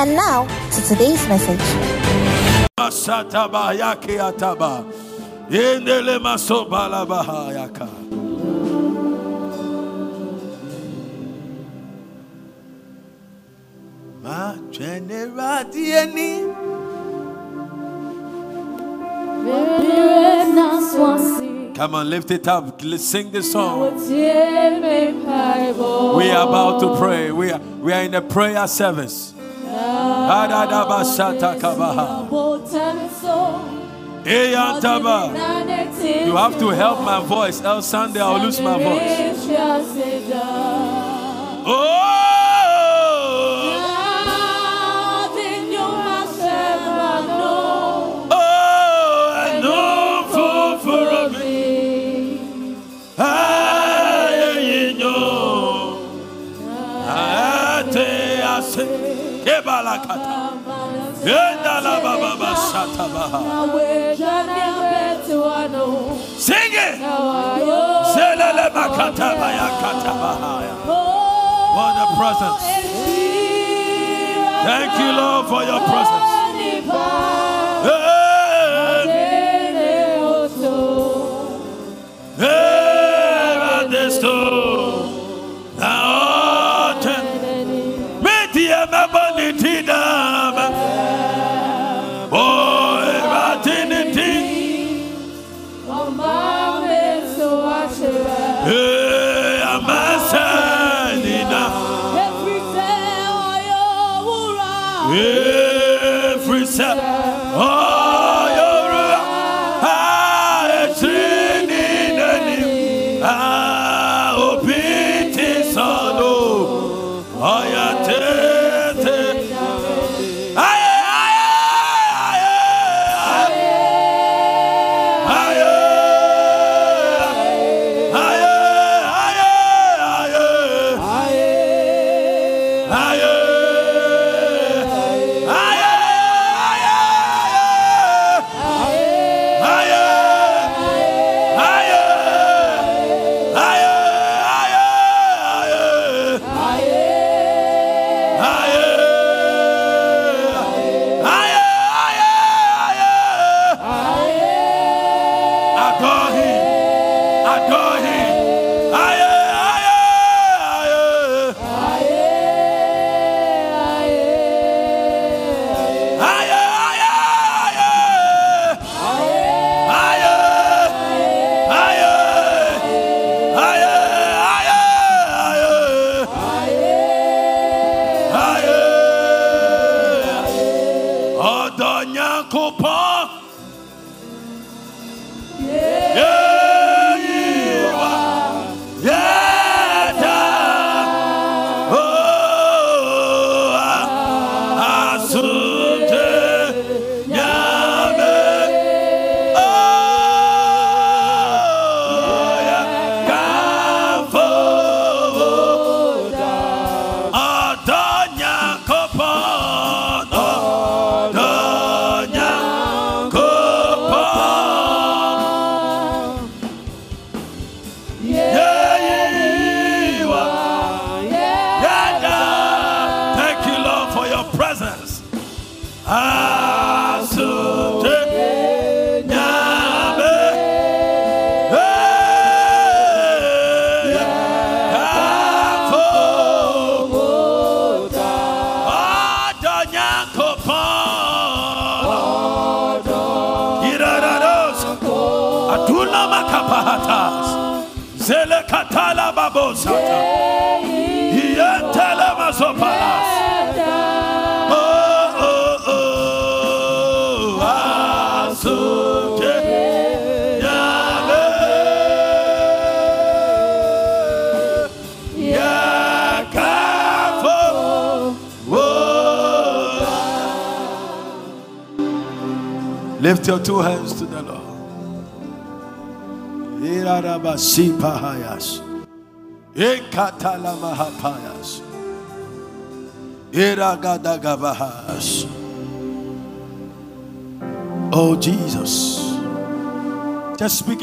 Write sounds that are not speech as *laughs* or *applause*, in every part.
And now to today's message. Come on, lift it up. Let's sing this song. We are about to pray. We are, we are in a prayer service. You have to help my voice, else Sunday I'll lose my voice. Oh! Sing it. For the presence. Thank you, Lord, for your presence.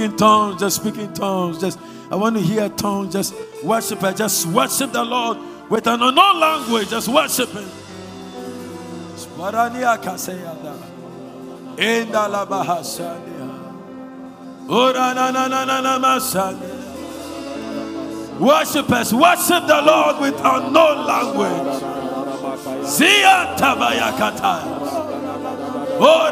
in tongues, just speaking tongues. Just I want to hear tongues. Just worship. I just worship the Lord with an unknown language. Just worship Him. Worshipers, worship the Lord with unknown language. Zia tabayakata. Oh,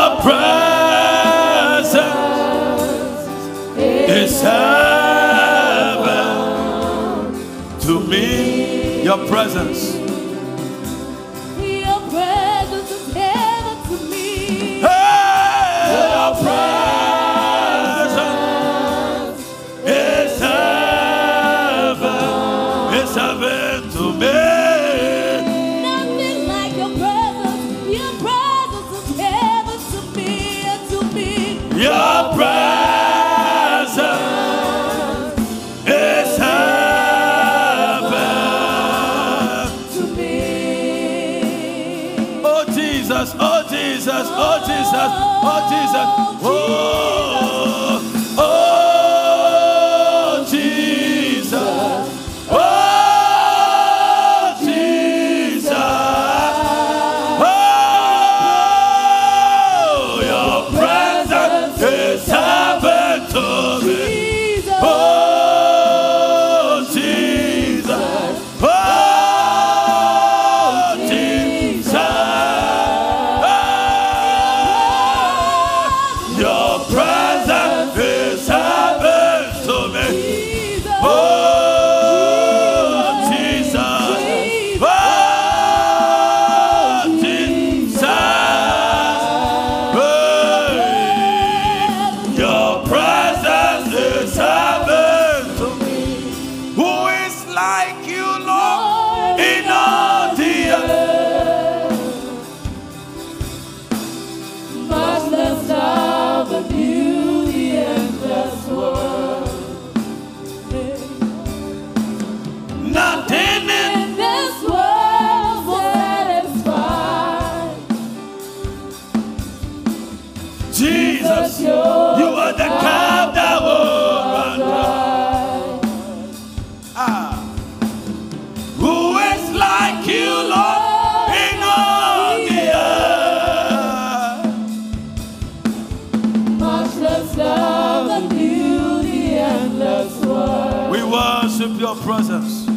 Moses.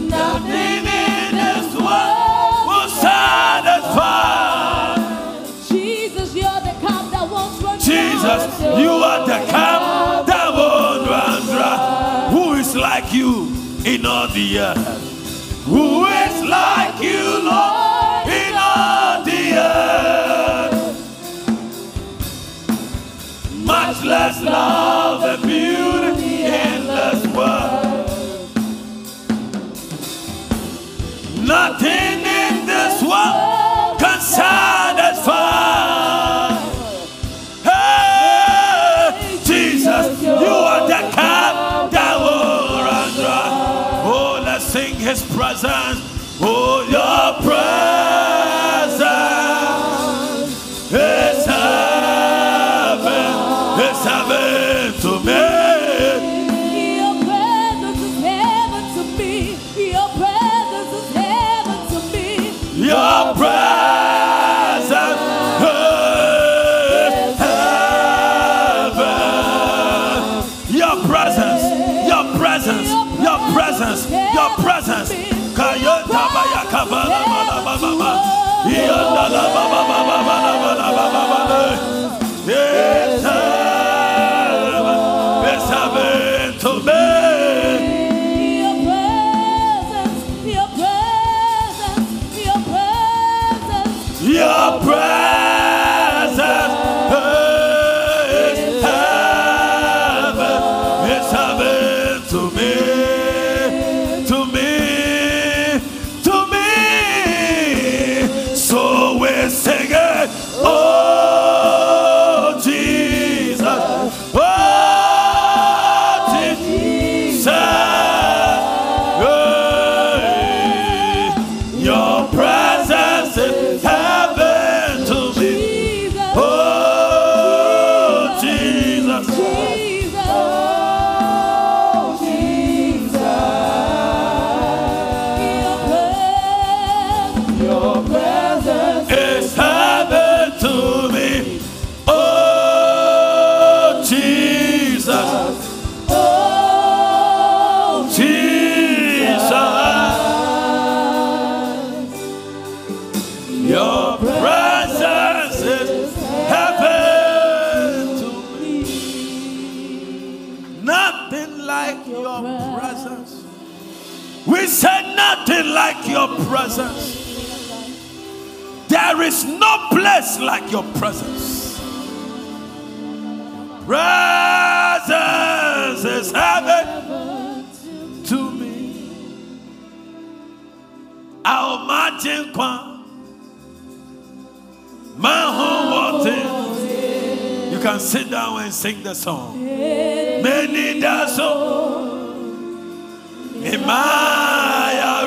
Nothing in this world will satisfy. Jesus, you're the cup that won't run Jesus, you are the cup that won't run dry. Who is like you in all the earth? Who is like you, Lord, in all the earth? Much less love. Nothing in this world can satisfy. Presence is heaven to me. I'll imagine kwa. My home. You can sit down and sing the song. Many does so. Imaya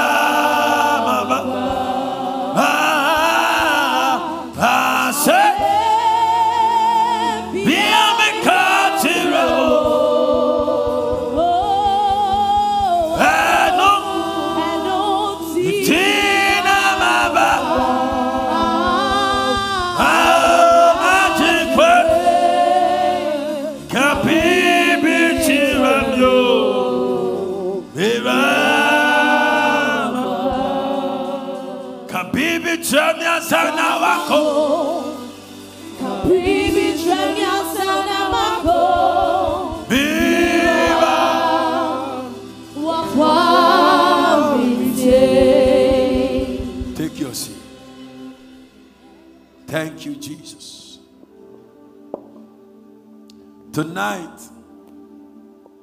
Tonight,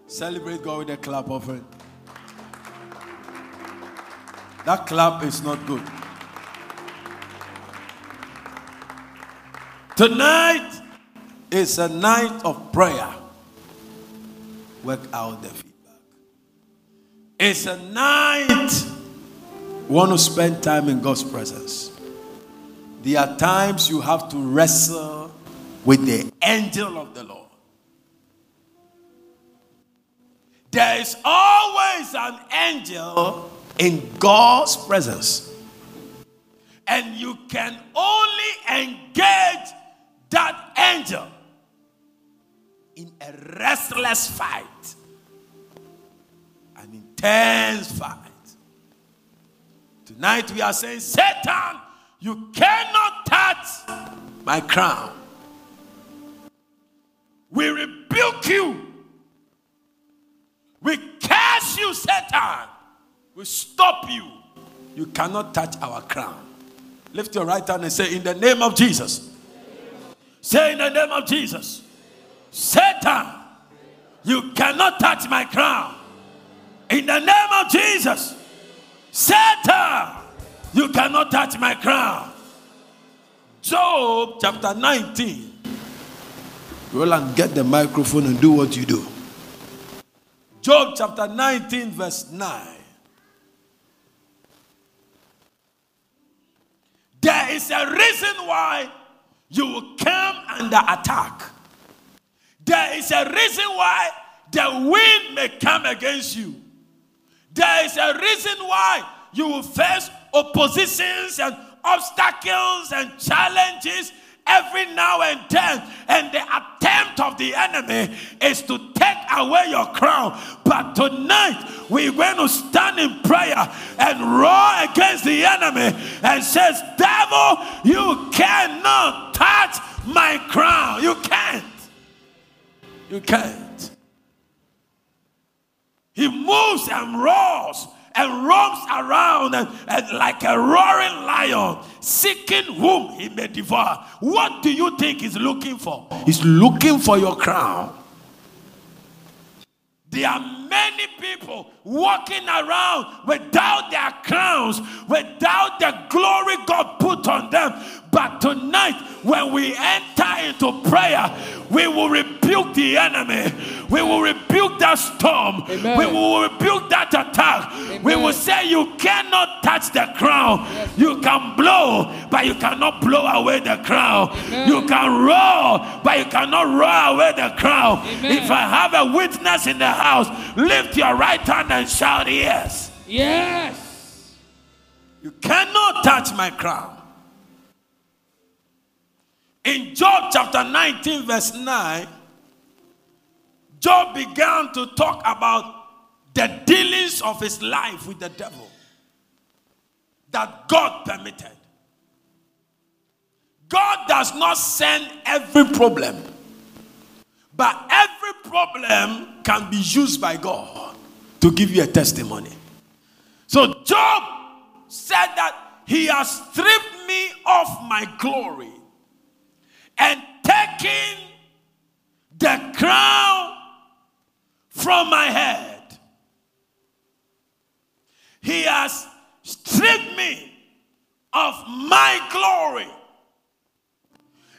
celebrate God with a clap offering. That clap is not good. Tonight is a night of prayer. Work out the feedback. It's a night we want to spend time in God's presence. There are times you have to wrestle with the angel of the Lord. There is always an angel in God's presence. And you can only engage that angel in a restless fight, an intense fight. Tonight we are saying, Satan, you cannot touch my crown. We rebuke you. We curse you, Satan. We stop you. You cannot touch our crown. Lift your right hand and say, In the name of Jesus. Say, In the name of Jesus. Satan, you cannot touch my crown. In the name of Jesus. Satan, you cannot touch my crown. Job chapter 19. Roll and get the microphone and do what you do. Job chapter 19, verse 9. There is a reason why you will come under attack. There is a reason why the wind may come against you. There is a reason why you will face oppositions and obstacles and challenges every now and then. And the attempt of the enemy is to take away your crown. But tonight, we're going to stand in prayer and roar against the enemy and says, Devil, you cannot touch my crown. You can't. You can't. He moves and roars and roams around and, and like a roaring lion, seeking whom he may devour. What do you think he's looking for? He's looking for your crown. There are many people walking around without their crowns, without the glory God put on them. But tonight, when we enter into prayer, we will rebuke the enemy. We will rebuke that storm. Amen. We will rebuke that attack. We will say, You cannot touch the crown. You can blow, but you cannot blow away the crown. Amen. You can roar, but you cannot roar away the crown. Amen. If I have a witness in the house, lift your right hand and shout, Yes. Yes. You cannot touch my crown. In Job chapter 19, verse 9, Job began to talk about the dealings of his life with the devil that God permitted. God does not send every problem, but every problem can be used by God to give you a testimony. So Job said that he has stripped me of my glory and taking the crown from my head. He has stripped me of my glory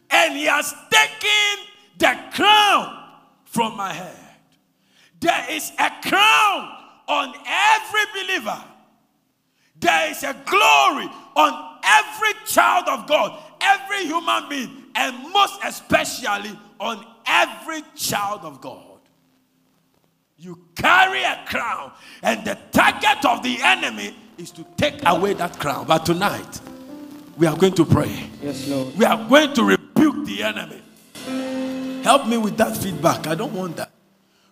and he has taken the crown from my head. There is a crown on every believer. There is a glory on every child of God, every human being, and most especially on every child of God. You carry a crown, and the target of the enemy is to take away that crown. But tonight, we are going to pray. Yes, Lord. We are going to rebuke the enemy. Help me with that feedback. I don't want that.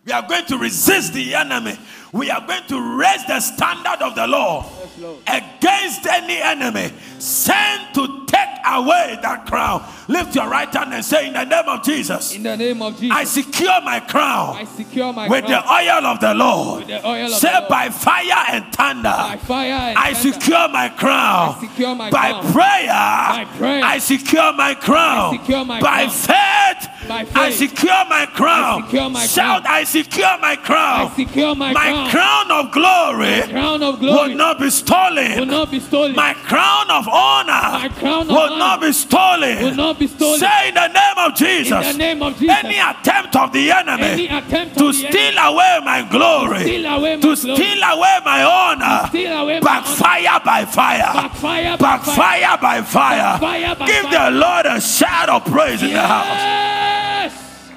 We are going to resist the enemy. We are going to raise the standard of the law Yes, Lord. against any enemy sent to take away that crown. Lift your right hand and say, In the name of Jesus, In the name of Jesus, I secure my crown I secure my with the crown oil of the Lord. with the oil of Say the Lord. by fire and thunder. by fire and I thunder. secure my crown. I secure my by crown. prayer. By prayer. I secure my crown. Secure my by crown. faith. I secure my crown. I secure my Shout, crown. I secure my crown. I secure my, my crown. crown of glory crown of will not be stolen. will not be stolen. my crown of honor My crown of will honor not be stolen. will not be stolen. Say in the name of Jesus. In the name of Jesus. Any attempt of the enemy Any attempt to steal away my glory, steal away my to steal away my honor, steal away my backfire by fire, Backfire by backfire by fire. Backfire by Give fire. the Lord a shout of praise in the house. Yes.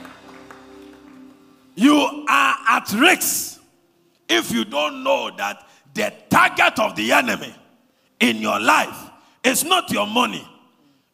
You are at risk if you don't know that the target of the enemy in your life is not your money,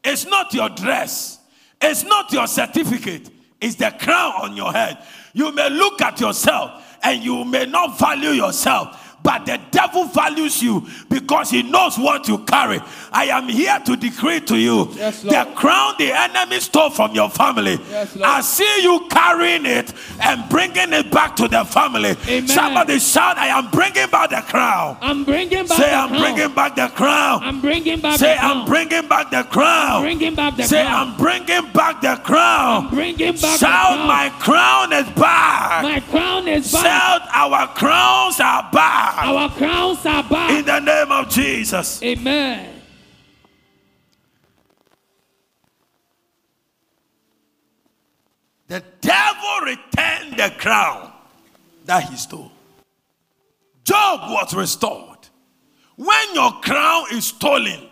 it's not your dress, it's not your certificate, it's the crown on your head. You may look at yourself and you may not value yourself. But the devil values you because he knows what you carry. I am here to decree to you Yes, the crown the enemy stole from your family. Yes, I see you carrying it and bringing it back to the family. Amen. Somebody shout, I am bringing back the crown. I'm bringing back the crown. Say, I'm crown. bringing back the crown. I'm bringing back Say, the crown. Say, I'm bringing back the crown. bringing back the Say, crown. I'm bringing back the crown. bringing back Shout, the crown. my crown is back. My crown is back. Shout, our crowns are back. Our crowns are back. In the name of Jesus. Amen. The devil returned the crown that he stole. Job was restored. When your crown is stolen,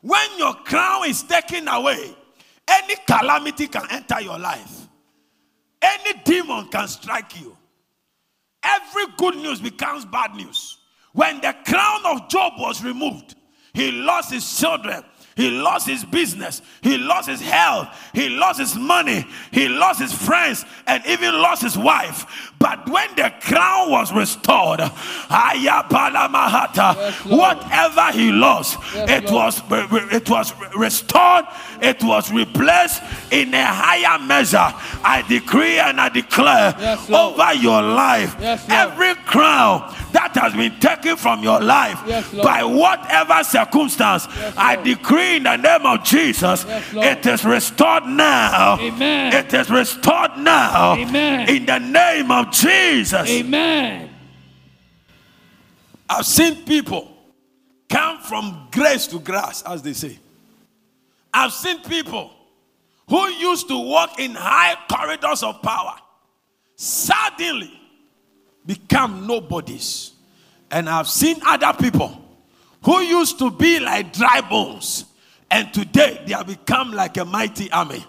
when your crown is taken away, any calamity can enter your life. Any demon can strike you. Every good news becomes bad news. When the crown of Job was removed, he lost his children. He lost his business. He lost his health. He lost his money. He lost his friends and even lost his wife. But when the crown was restored, Yes, whatever he lost, Yes, it was it was restored. It was replaced in a higher measure. I decree and I declare Yes, over your life every crown that has been taken from your life by whatever circumstance, I decree in the name of Jesus, it is restored now. Amen. It is restored now. Amen. In the name of Jesus. Amen. I've seen people come from grace to grass, as they say. I've seen people who used to walk in high corridors of power suddenly become nobodies. And I've seen other people who used to be like dry bones, and today they have become like a mighty army.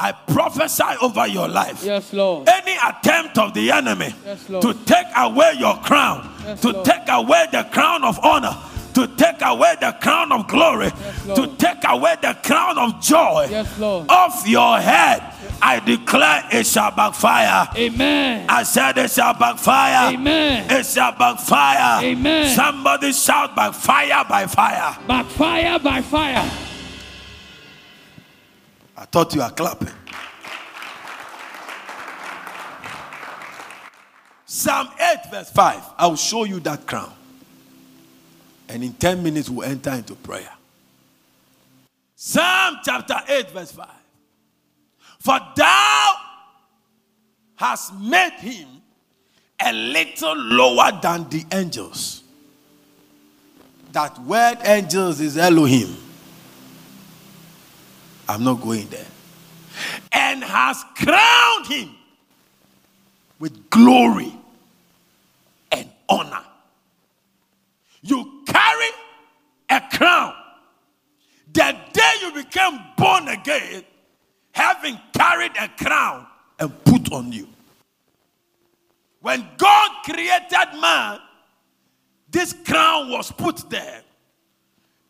I prophesy over your life. Yes, Lord. Any attempt of the enemy Yes, to take away your crown, Yes, to Lord. take away the crown of honor, to take away the crown of glory, Lord. to take away the crown of joy Yes, Lord. off your head, I declare it shall backfire. Amen. I said it shall backfire. Amen. It shall backfire. Amen. Somebody shout backfire by fire. Backfire by fire. I thought you were clapping. Psalm 8, verse 5. I will show you that crown. And in 10 minutes, we'll enter into prayer. Psalm chapter 8, verse 5. For thou hast made him a little lower than the angels. That word angels is Elohim. I'm not going there. And has crowned him with glory and honor. You carry a crown. The day you became born again, having carried a crown and put on you. When God created man, this crown was put there.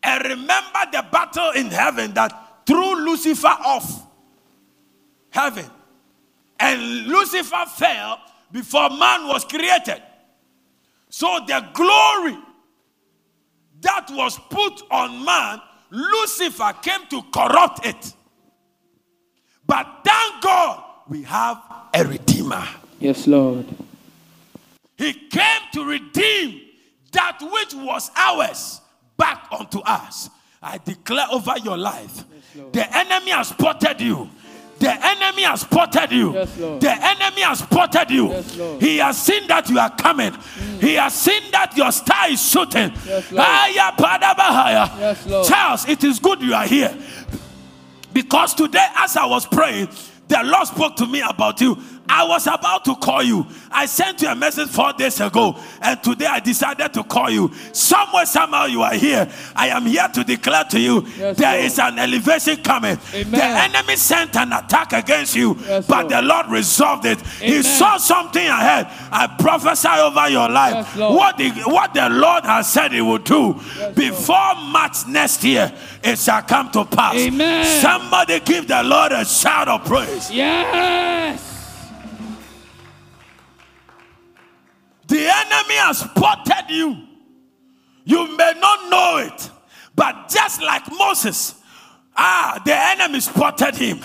And remember the battle in heaven that threw Lucifer off heaven. And Lucifer fell before man was created. So the glory that was put on man, Lucifer came to corrupt it. But thank God we have a redeemer. Yes, Lord. He came to redeem that which was ours back unto us. I declare over your life the enemy has spotted you. The enemy has spotted you. Yes, the enemy has spotted you. Yes, he has seen that you are coming. Mm. He has seen that your star is shooting. Yes, Lord. Padabahaya. Yes, Lord. Charles, it is good you are here. Because today, as I was praying, the Lord spoke to me about you. I was about to call you. I sent you a message four days ago, and today I decided to call you. Somewhere, somehow, you are here. I am here to declare to you Yes, there Lord. is an elevation coming. Amen. The enemy sent an attack against you, Yes, but Lord. the Lord resolved it. He saw something ahead. I prophesy over your life. Yes, what, the, what the Lord has said He will do before March next year, it shall come to pass. Amen. Somebody give the Lord a shout of praise. Yes. The enemy has spotted you. You may not know it, but just like Moses, ah, the enemy spotted him.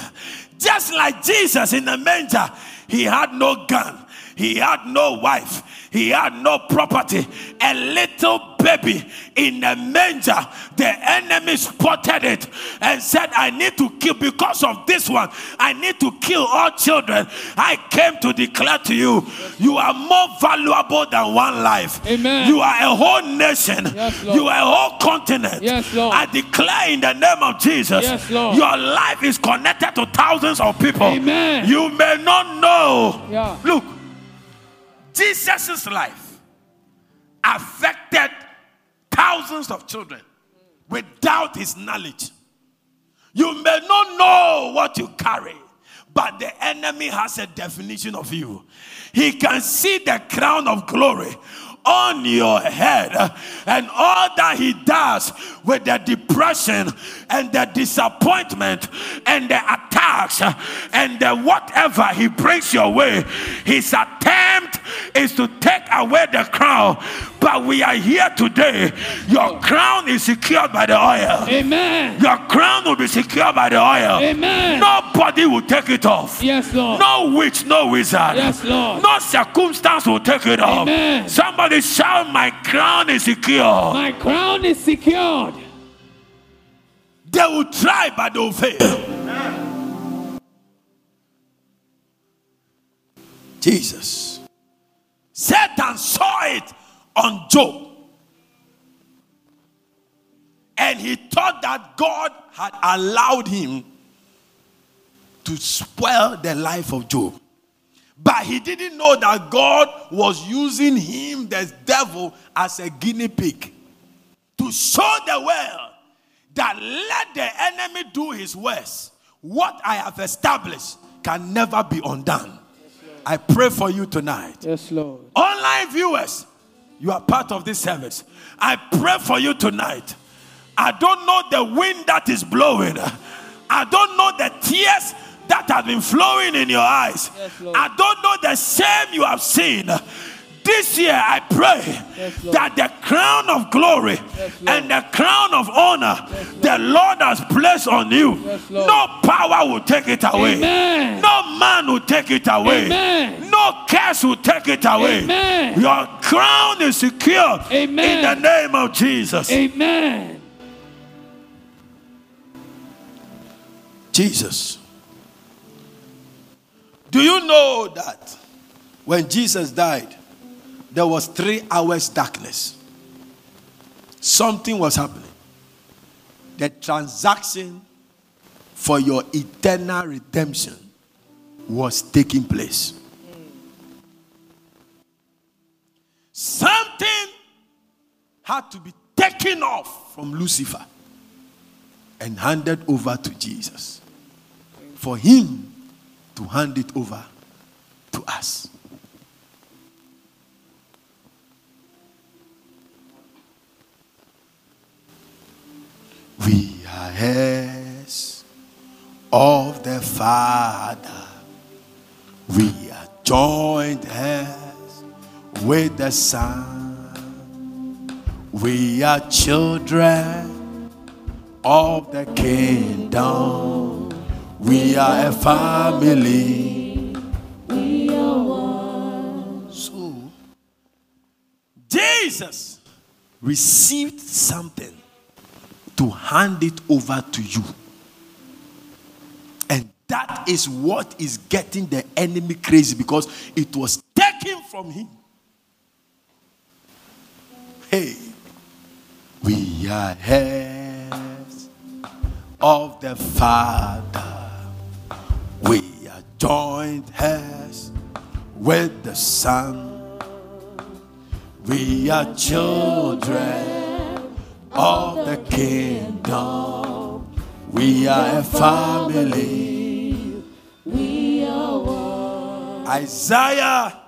Just like Jesus in the manger, he had no gun, he had no wife, he had no property. A little baby in a manger, the enemy spotted it and said, I need to kill because of this one. I need to kill all children. I came to declare to you, you are more valuable than one life. Amen. You are a whole nation. Yes, Lord. you are a whole continent. Yes, Lord. I declare in the name of Jesus, Yes, Lord. your life is connected to thousands of people. Amen. You may not know. Yeah. Look, Jesus' life affected thousands of children without his knowledge. You may not know what you carry, but the enemy has a definition of you. He can see the crown of glory on your head and all that he does with the depression and the disappointment and the attacks and the whatever he brings your way his attempt is to take away the crown but we are here today your crown is secured by the oil Amen. your crown will be secured by the oil. Amen. Nobody will take it off. Yes, Lord. No witch, no wizard. Yes, Lord. No circumstance will take it off. Amen. Somebody shout, My crown is secure. My crown is secured. They will try, but they will fail. Jesus. Satan saw it on Job. And he thought that God had allowed him to spoil the life of Job. But he didn't know that God was using him, the devil, as a guinea pig to show the world that let the enemy do his worst. What I have established can never be undone. I pray for you tonight. Yes, Lord. Online viewers, you are part of this service. I pray for you tonight. I don't know the wind that is blowing. I don't know the tears that have been flowing in your eyes. Yes, I don't know the shame you have seen. This year, I pray Yes, that the crown of glory Yes, and the crown of honor the Lord has placed on you, Yes, no power will take it away. Amen. No man will take it away. Amen. No curse will take it away. Amen. Your crown is secure Amen. in the name of Jesus. Amen. Jesus. Do you know that when Jesus died, there was three hours darkness? Something was happening. The transaction for your eternal redemption was taking place. Something had to be taken off from Lucifer and handed over to Jesus for him to hand it over to us. We are heirs of the Father. We are joined heirs with the Son. We are children of the kingdom. We are a family. We are one. So, Jesus received something to hand it over to you. And that is what is getting the enemy crazy because it was taken from him. Hey, we are heirs of the Father. We are joined heirs with the Son. We are children of the kingdom. We are a family. We are one. Isaiah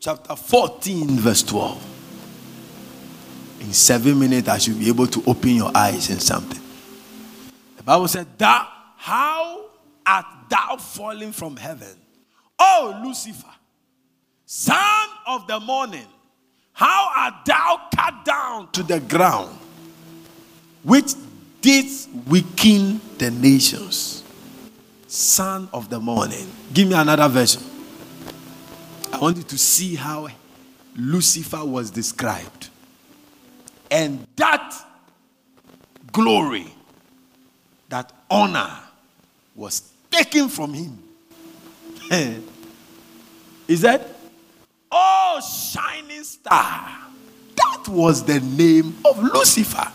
chapter 14, verse 12. In seven minutes, I should be able to open your eyes in something. The Bible said, Thou, how art thou fallen from heaven? O Lucifer, son of the morning, how art thou cut down to the ground, which didst weaken the nations? Son of the morning. Give me another version. I want you to see how Lucifer was described. And that glory, that honor was taken from him. *laughs* Is said, Oh, shining star. That was the name of Lucifer.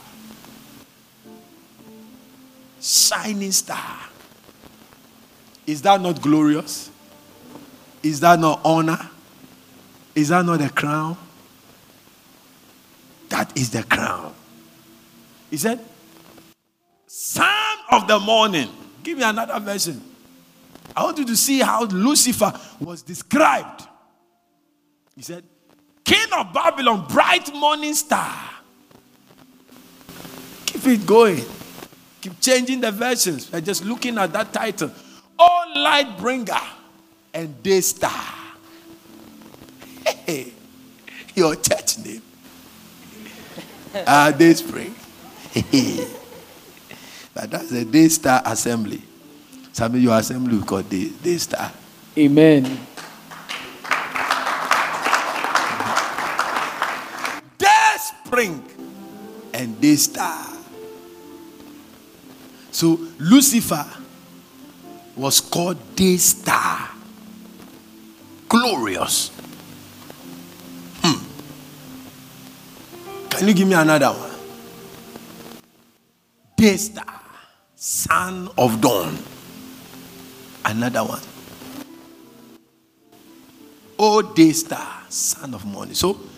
Shining star. Is that not glorious? Is that not honor? Is that not the crown? That is the crown. He said, Son of the morning. Give me another version. I want you to see how Lucifer was described. He said, King of Babylon, bright morning star. Keep it going. Keep changing the versions. We're just looking at that title. Oh, light bringer and day star. Hey, your church name. *laughs* Ah, day spring. *laughs* but that's a day star assembly. Some of your assembly we call day, day star. Amen. Day spring and day star. So Lucifer was called day star. Glorious. Hmm. Can you give me another one? Day star, son of dawn. Another one. O day star, son of morning. So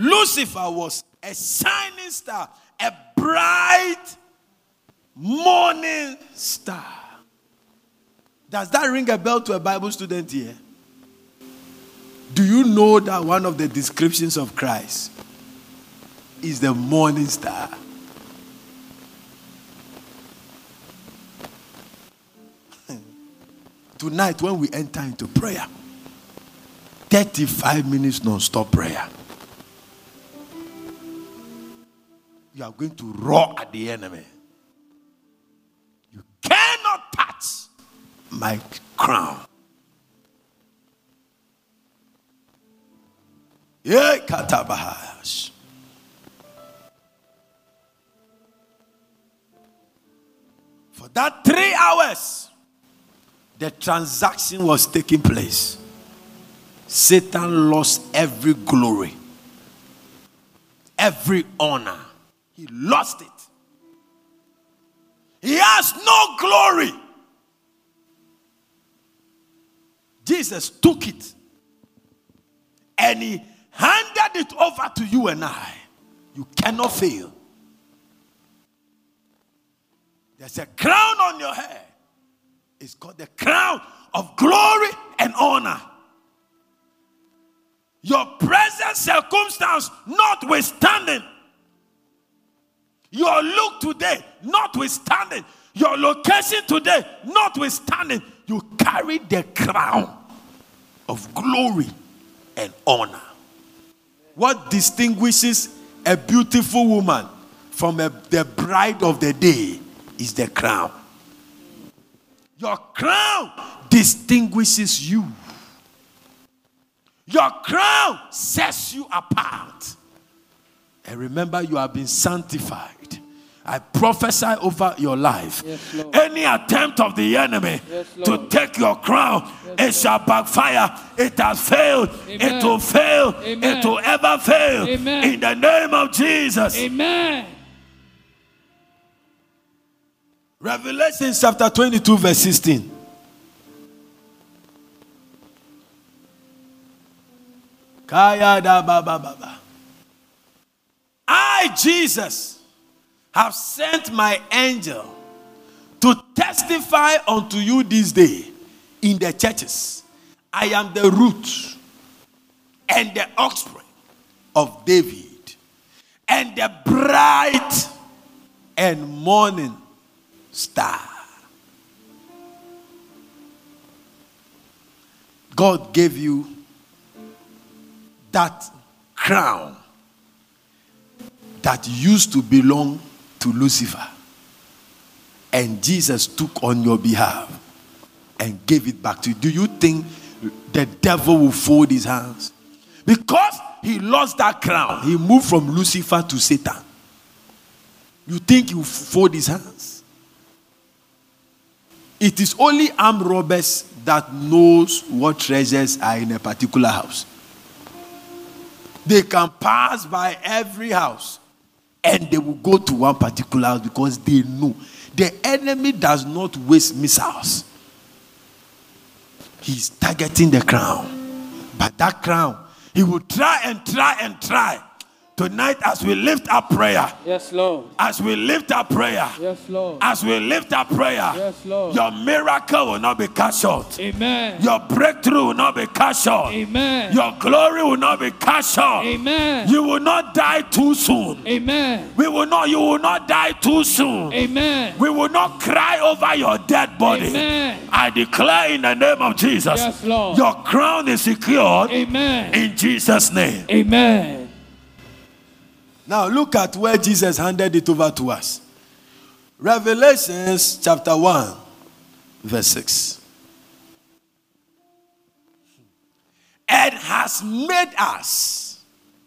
Lucifer was a shining star, a bright morning star. Does that ring a bell to a Bible student here? Do you know that one of the descriptions of Christ is the morning star? *laughs* Tonight, when we enter into prayer, 35 minutes non stop prayer. You are going to roar at the enemy. You cannot touch my crown. For that three hours, the transaction was taking place. Satan lost every glory, every honor. He lost it. He has no glory. Jesus took it and he handed it over to you and I. You cannot fail. There's a crown on your head. It's called the crown of glory and honor. Your present circumstance notwithstanding, your look today notwithstanding, your location today notwithstanding, you carry the crown of glory and honor. What distinguishes a beautiful woman from a, the bride of the day is the crown. Your crown distinguishes you. Your crown sets you apart. And remember, you have been sanctified. I prophesy over your life. Yes, Any attempt of the enemy Yes, to take your crown, it shall backfire. It has failed. It will fail. Amen. It will ever fail. Amen. In the name of Jesus. Amen. Revelation chapter 22, verse 16. Kaya da ba ba ba ba. I, Jesus, have sent my angel to testify unto you this day in the churches. I am the root and the offspring of David and the bright and morning star. God gave you that crown that used to belong to Lucifer. And Jesus took on your behalf and gave it back to you. Do you think the devil will fold his hands? Because he lost that crown, he moved from Lucifer to Satan. You think he will fold his hands? It is only armed robbers that knows what treasures are in a particular house. They can pass by every house and they will go to one particular house because they know the enemy does not waste missiles. He's targeting the crown. But that crown, he will try and try and try. Tonight, as we lift up prayer, Yes, Lord. as we lift up prayer, Yes, Lord. as we lift up prayer, Yes, Lord. your miracle will not be cut short. Amen. Your breakthrough will not be cut short. Amen. Your glory will not be cut short. Amen. You will not die too soon. Amen. We will not, you will not die too soon. Amen. We will not cry over your dead body. Amen. I declare in the name of Jesus, Yes, Lord. your crown is secured Amen. in Jesus' name. Amen. Now look at where Jesus handed it over to us. Revelations chapter 1, verse 6. And has made us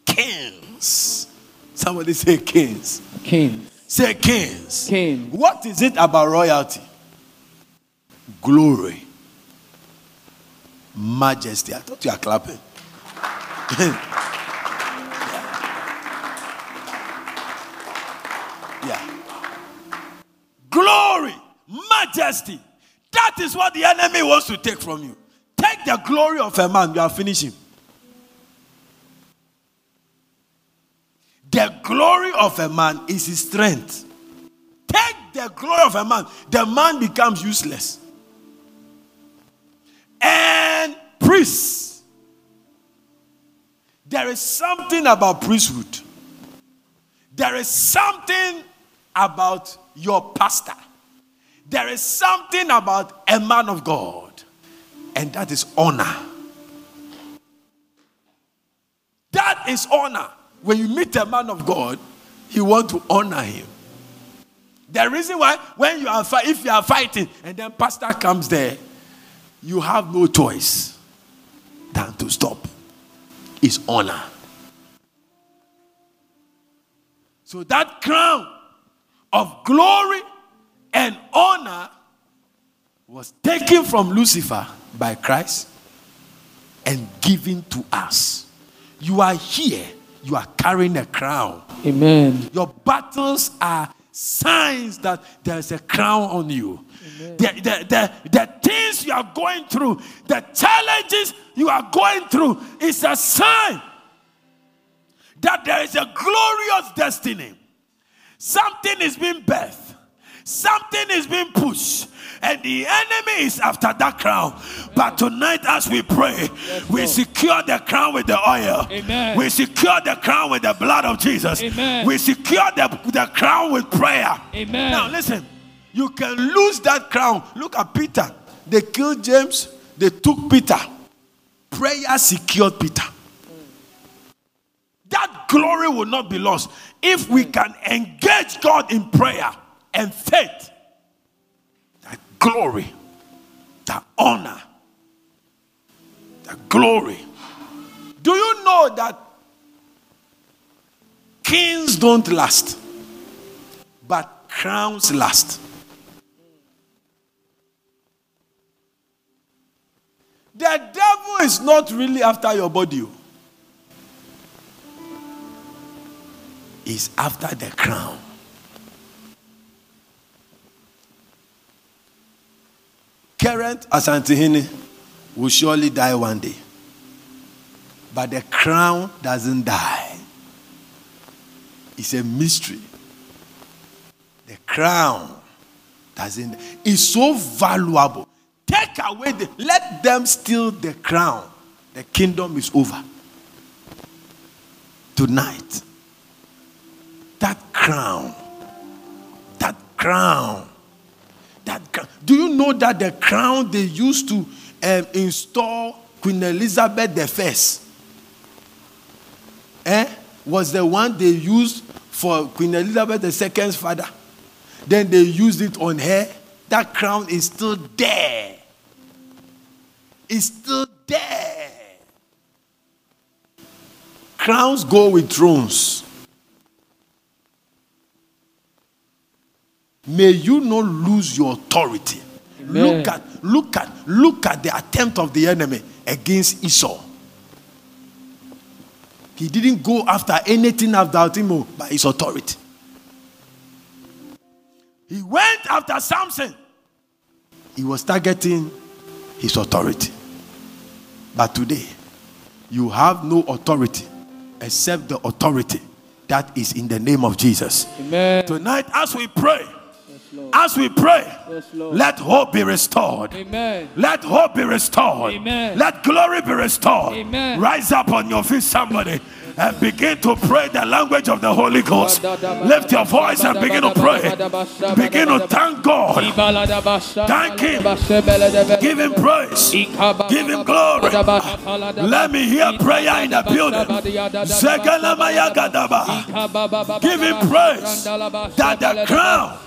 kings. Somebody say kings. Kings. Say kings. Kings. What is it about royalty? Glory. Majesty. I thought you are clapping. *laughs* Glory. Majesty. That is what the enemy wants to take from you. Take the glory of a man, you are finishing. The glory of a man is his strength. Take the glory of a man, the man becomes useless. And priests. There is something about priesthood. There is something about your pastor. There is something about a man of God, and that is honor. That is honor. When you meet a man of God, you want to honor him. The reason why, when you are if you are fighting and then pastor comes there, you have no choice than to stop. Is honor. So that crown of glory and honor was taken from Lucifer by Christ and given to us. You are here, you are carrying a crown. Amen. Your battles are signs that there's a crown on you. The, the, the, the things you are going through, the challenges you are going through, is a sign that there is a glorious destiny. Something is being birthed, something is being pushed, and the enemy is after that crown. But tonight, as we pray, we secure the crown with the oil, Amen. we secure the crown with the blood of Jesus, Amen. we secure the, the crown with prayer. Amen. Now, listen, you can lose that crown. Look at Peter. They killed James, they took Peter. Prayer secured Peter. That glory will not be lost if we can engage God in prayer and faith. That glory, that honor, that glory. Do you know that kings don't last, but crowns last? The devil is not really after your body. Oh. He's after the crown. Current Asantehene will surely die one day. But the crown doesn't die. It's a mystery. The crown doesn't is so valuable. Take away the let them steal the crown. The kingdom is over. Tonight. Crown. That crown. That crown. Do you know that the crown they used to um, install Queen Elizabeth the First eh, was the one they used for Queen Elizabeth II's father. Then they used it on her. That crown is still there. It's still there. Crowns go with thrones. May you not lose your authority. Amen. Look at, look at, look at the attempt of the enemy against Esau. He didn't go after anything about him oh, by his authority. He went after Samson. He was targeting his authority. But today, you have no authority except the authority that is in the name of Jesus. Amen. Tonight, as we pray. As we pray, Yes, let hope be restored. Amen. Let hope be restored. Amen. Let glory be restored. Amen. Rise up on your feet, somebody, and begin to pray the language of the Holy Ghost. Lift your voice and begin to pray. Begin to thank God. Thank Him. Give Him praise. Give Him glory. Let me hear prayer in the building. Give Him praise that the crown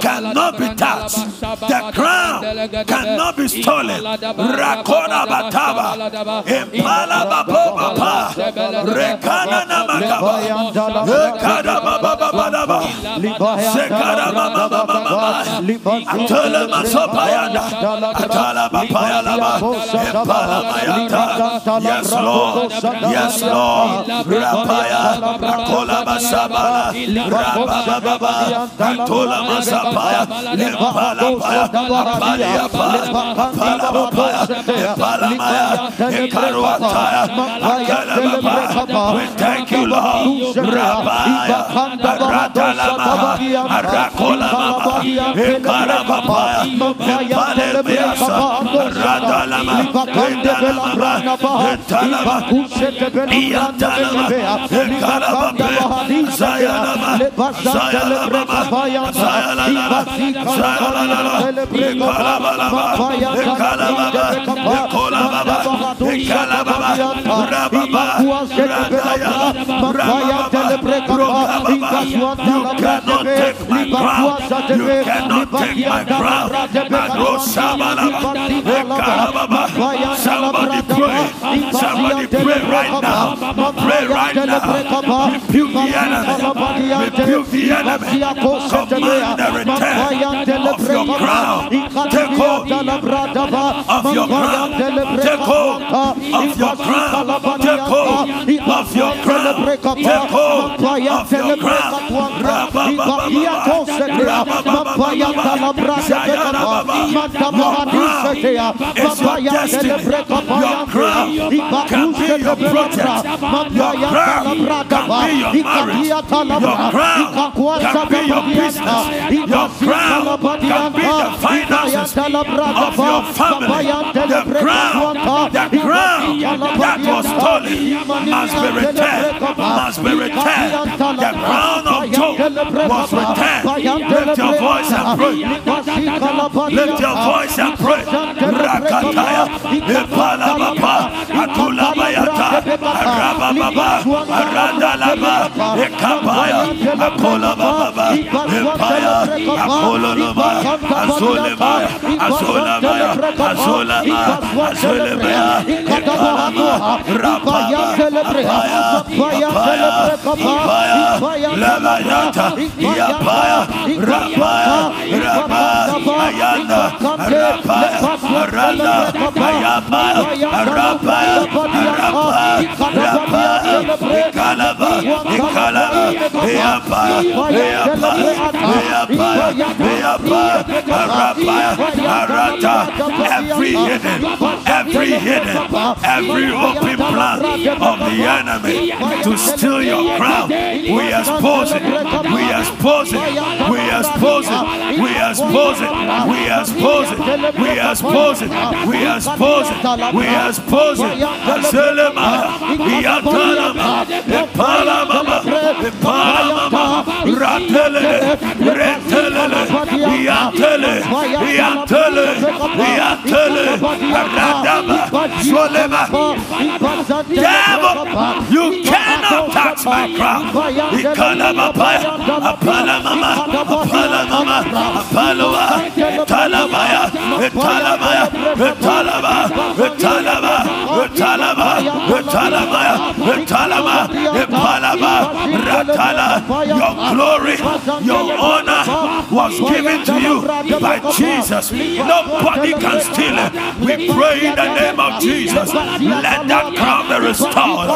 cannot be touched. The crown cannot be stolen. Rakona bataba. Impala Rekana namakaba. Lekada baba baba baba. Sekada baba baba baba. Atala masopayanda. Atala bapayala. Yes, Lord. Yes, Lord. Rapaya. Rakola Masabala. Rabababa. Antola Masapaya. Limpalapaya. Apaliapa. Palapaya. Ipalamaya. Ikaruataya. Akalababa. We thank you, Lord. Rabaya. Ratalama. Arakola Mama. Ikarababaya. Ipalemaya. Radaya. Talama, you cannot take my crown, you cannot take my crown, Somebody pray. Somebody pray right now. Pray right now. Rebuke the enemy. Rebuke the enemy. Command the return of your crown. Take hold of your crown. Take hold of your crown. Take hold of your crown. Take hold of your crown. It's your destiny. Your crown can be your project. Your crown can be your marriage. Your crown can be your business. Your crown can be the finances of your family. The crown, the crown that was stolen must be returned. Must be returned. The crown of Job was returned. Lift your voice and pray. Lift your voice and pray. Bayataya, Epalababa, Akula Bayata, Arabababa, Arandalaba, Ekabaya, Akola Baba, Epaya, Akolonova, Azulebaya, Azulabaya, Azulabaya, Azulabaya, Katabaha, Ripaya Celebrea, Ripaya Celebrea, Ripaya Lamayata, Yapaya, Rapaya, Rapaya, Rapaya, Rapaya, Rapaya, Rapaya, Rapaya, Ikalaba, Ikalaba, Yapaya, Yapaya, Yapaya, Yapaya, Rapaya, Arata, every hidden, every hidden, every open plan of the enemy to steal your crown, we expose it, we expose it, we expose it, we expose it, we expose it, we expose it, we expose it, we expose it. Palama, Palama, Palama, Epalama, Ratele, Retele, Yatele, Yatele, Yatele, Radaba, Swalema. Devil, you cannot touch my crown. Ikanamapaya, Apalamama, Apalamama, Apaloa, Talamaya, Talamaya, Talama, The Talama, Talama, Talamaya, Talama, Palama, Ratala. Your glory, your honor was given to you by Jesus. Nobody can steal it. We pray in the name of Jesus. Let that crown be restored.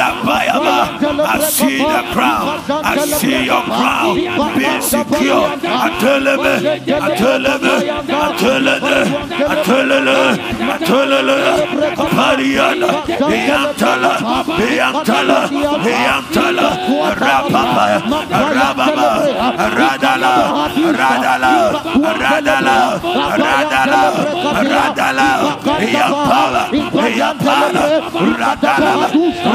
Labayama, I see the crown. I see your crown being secure. Ateleme, ateleme, ateleme, ateleme, ateleme, Pariana, Yantala, Yantala, Yantala, Rapapa, Rababa, Radala, Radala, Radala, Radala, Radala, Yampala, Yampala, Radala,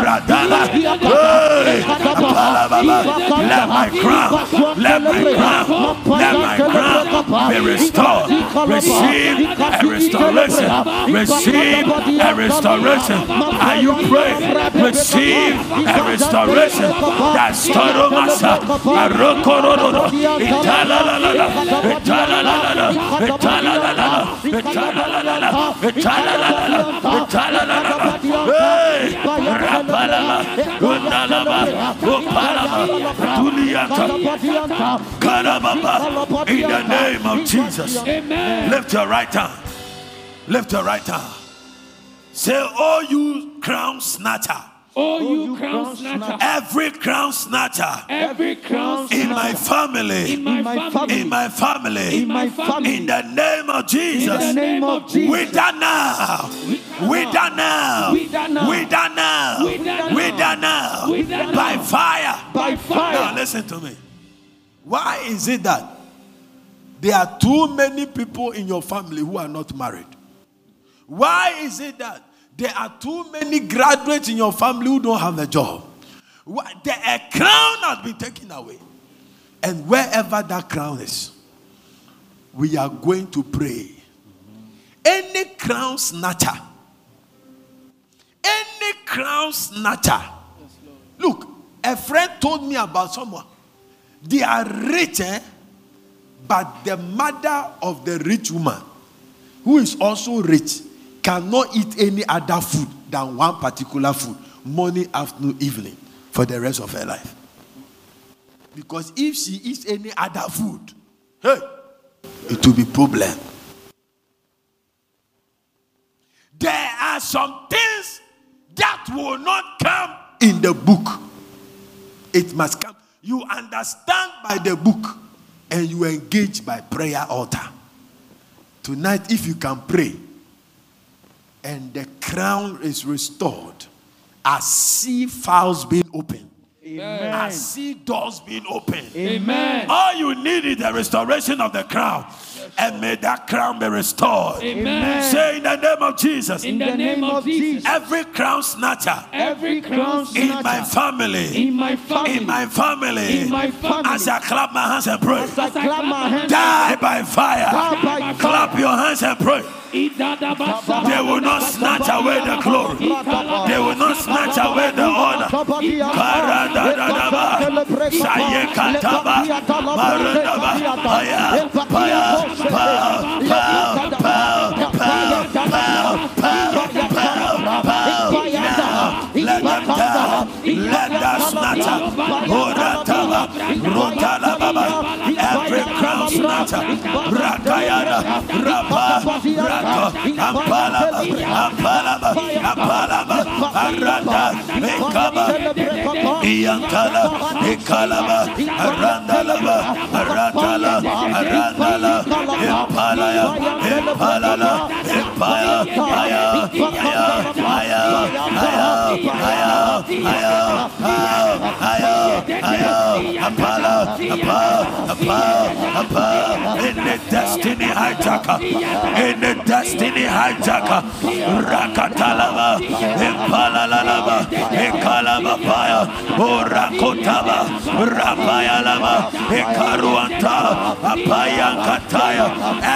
Radala, Hey, Apala Baba, let my crown, let my crown, let my crown be restored. Receive a restoration. Receive a restoration. Are you praying? Receive a restoration. That's Toromasa, Arokororo, Italalala, Italalala, Italalala, Italalala, Italalala, Italalala, Hey, Rapalama, Undalama, Opalama, Duliata, Karababa, in the name of Jesus. Lift your right hand. Lift your right hand. Say, Oh, you crown snatcher, Oh, oh, you crown snatcher. every crown snatcher Every crown in my in family, my family. in my family, In my family. in the name of Jesus. In the name of We Jesus. done now. We done now. We done now. We done now. We done We now. done now. We done By fire. By Now fire. listen to me. Why is it that there are too many people in your family who are not married? Why is it that there are too many graduates in your family who don't have a job? The, a crown has been taken away. And wherever that crown is, we are going to pray. Any crown snatcher, any crown snatcher. Look, a friend told me about someone. They are rich, eh? but the mother of the rich woman, who is also rich, cannot eat any other food than one particular food morning, afternoon, evening for the rest of her life. Because if she eats any other food, hey, it will be problem. There are some things that will not come in the book. It must come. You understand by the book and you engage by prayer altar. Tonight, if you can pray and the crown is restored, I see files being opened. I see doors being opened. Amen. All you need is the restoration of the crown. And may that crown be restored. Amen. Say in the name of Jesus. In the name of Jesus. Every crown snatcher Every crown snatcher. in my family. in my family. In my family. In my family. As I clap my hands and pray. As I clap my hands. Die by fire. Die by Clap your hands and pray. They will not snatch away the glory. They will not snatch away the honor. Karadadadaba. Sayekataba. Let them down. Let the snatcher. Orataba. Rotalababa. Every snatcher. Rakayana. Rapa. Rato. Ampalaba. Ampalaba. Ampalaba. Aranda. Ekaba. Iyantala, Ikalaba, Arandalaba, Aratala, Arandala, Impalaya, Impalala, Impaya, Aya, Aya, Aya, Aya, Aya, Aya, Aya, Aya, Apala, Apa, Apa, Apa, in the destiny hijacker, in the destiny hijacker, Rakatalaba, Impalalaba, Ikalaba Paya, Urakotaba, Rapayalaba, Ikaruanta, Apayankataya,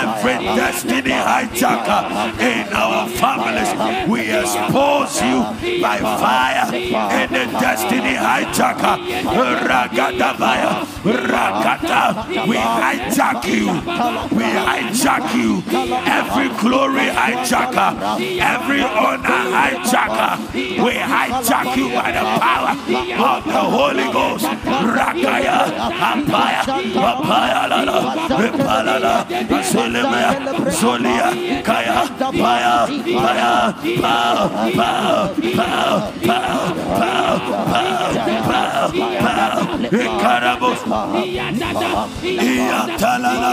every destiny hijacker in our families, we expose you by fire. In the destiny hijacker, Ragadabaya, Rakata, we hijack you, we hijack you, every glory hijacker, every honor hijacker, we hijack you by the power of the Holy Ghost. Rakaya, Apaya, Apaya, Lala, Ripalala, Solimaya, Solia, Kaya, Paya, Paya, Pow, Pow, Pow, Pow, Pow, Pow, Pow, Pow, Ikarabos, Iatalala, Zayalala, Zaya, Aya, Talala,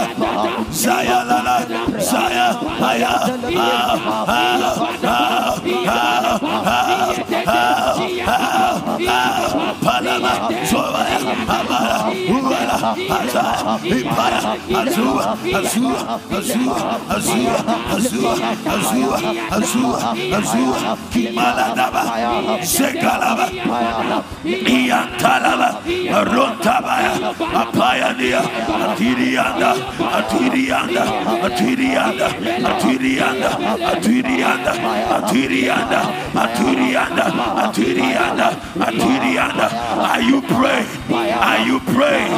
Zaya, Lala, Zaya, Aya, Palama, Amara. Are you praying? Are you praying?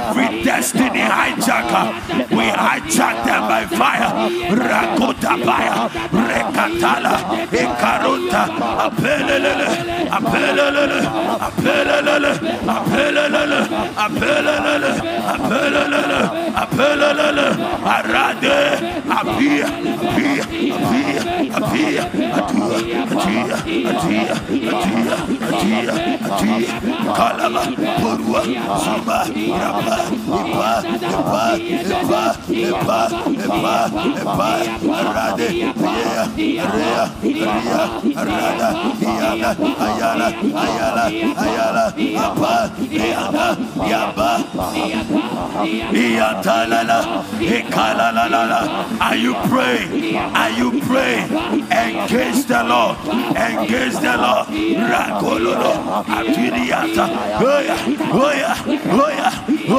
every destiny hijacker, we hijack them by fire. Rakota fire, Rekatala, Ekaruta, Apelele, Apelele, Apelele, Apelele, Apelele, Apelele, Apelele, Arade, Apia, Apia, Apia, Apia, Atia, Atia, Atia, Atia, Atia, Atia, Kalaba, Porua, Ipa. Are you praying? Are you praying? Engage the Lord. Engage the Lord. Oya, oya,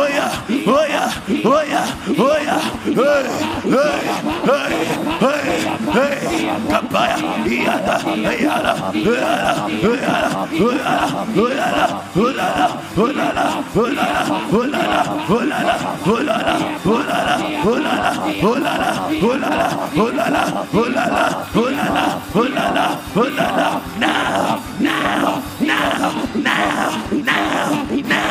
oya, oya, oya, oya, oya. Hey, hey, hey, hey, hey. Kapaya. Iada, iada, iada, iada, iada, iada, iada, iada, iada, iada, Hulala, hulala, hulala, hulala, hulala, hulala, hulala, hulala, hulala, hulala, hulala. Now, now, now, now, now,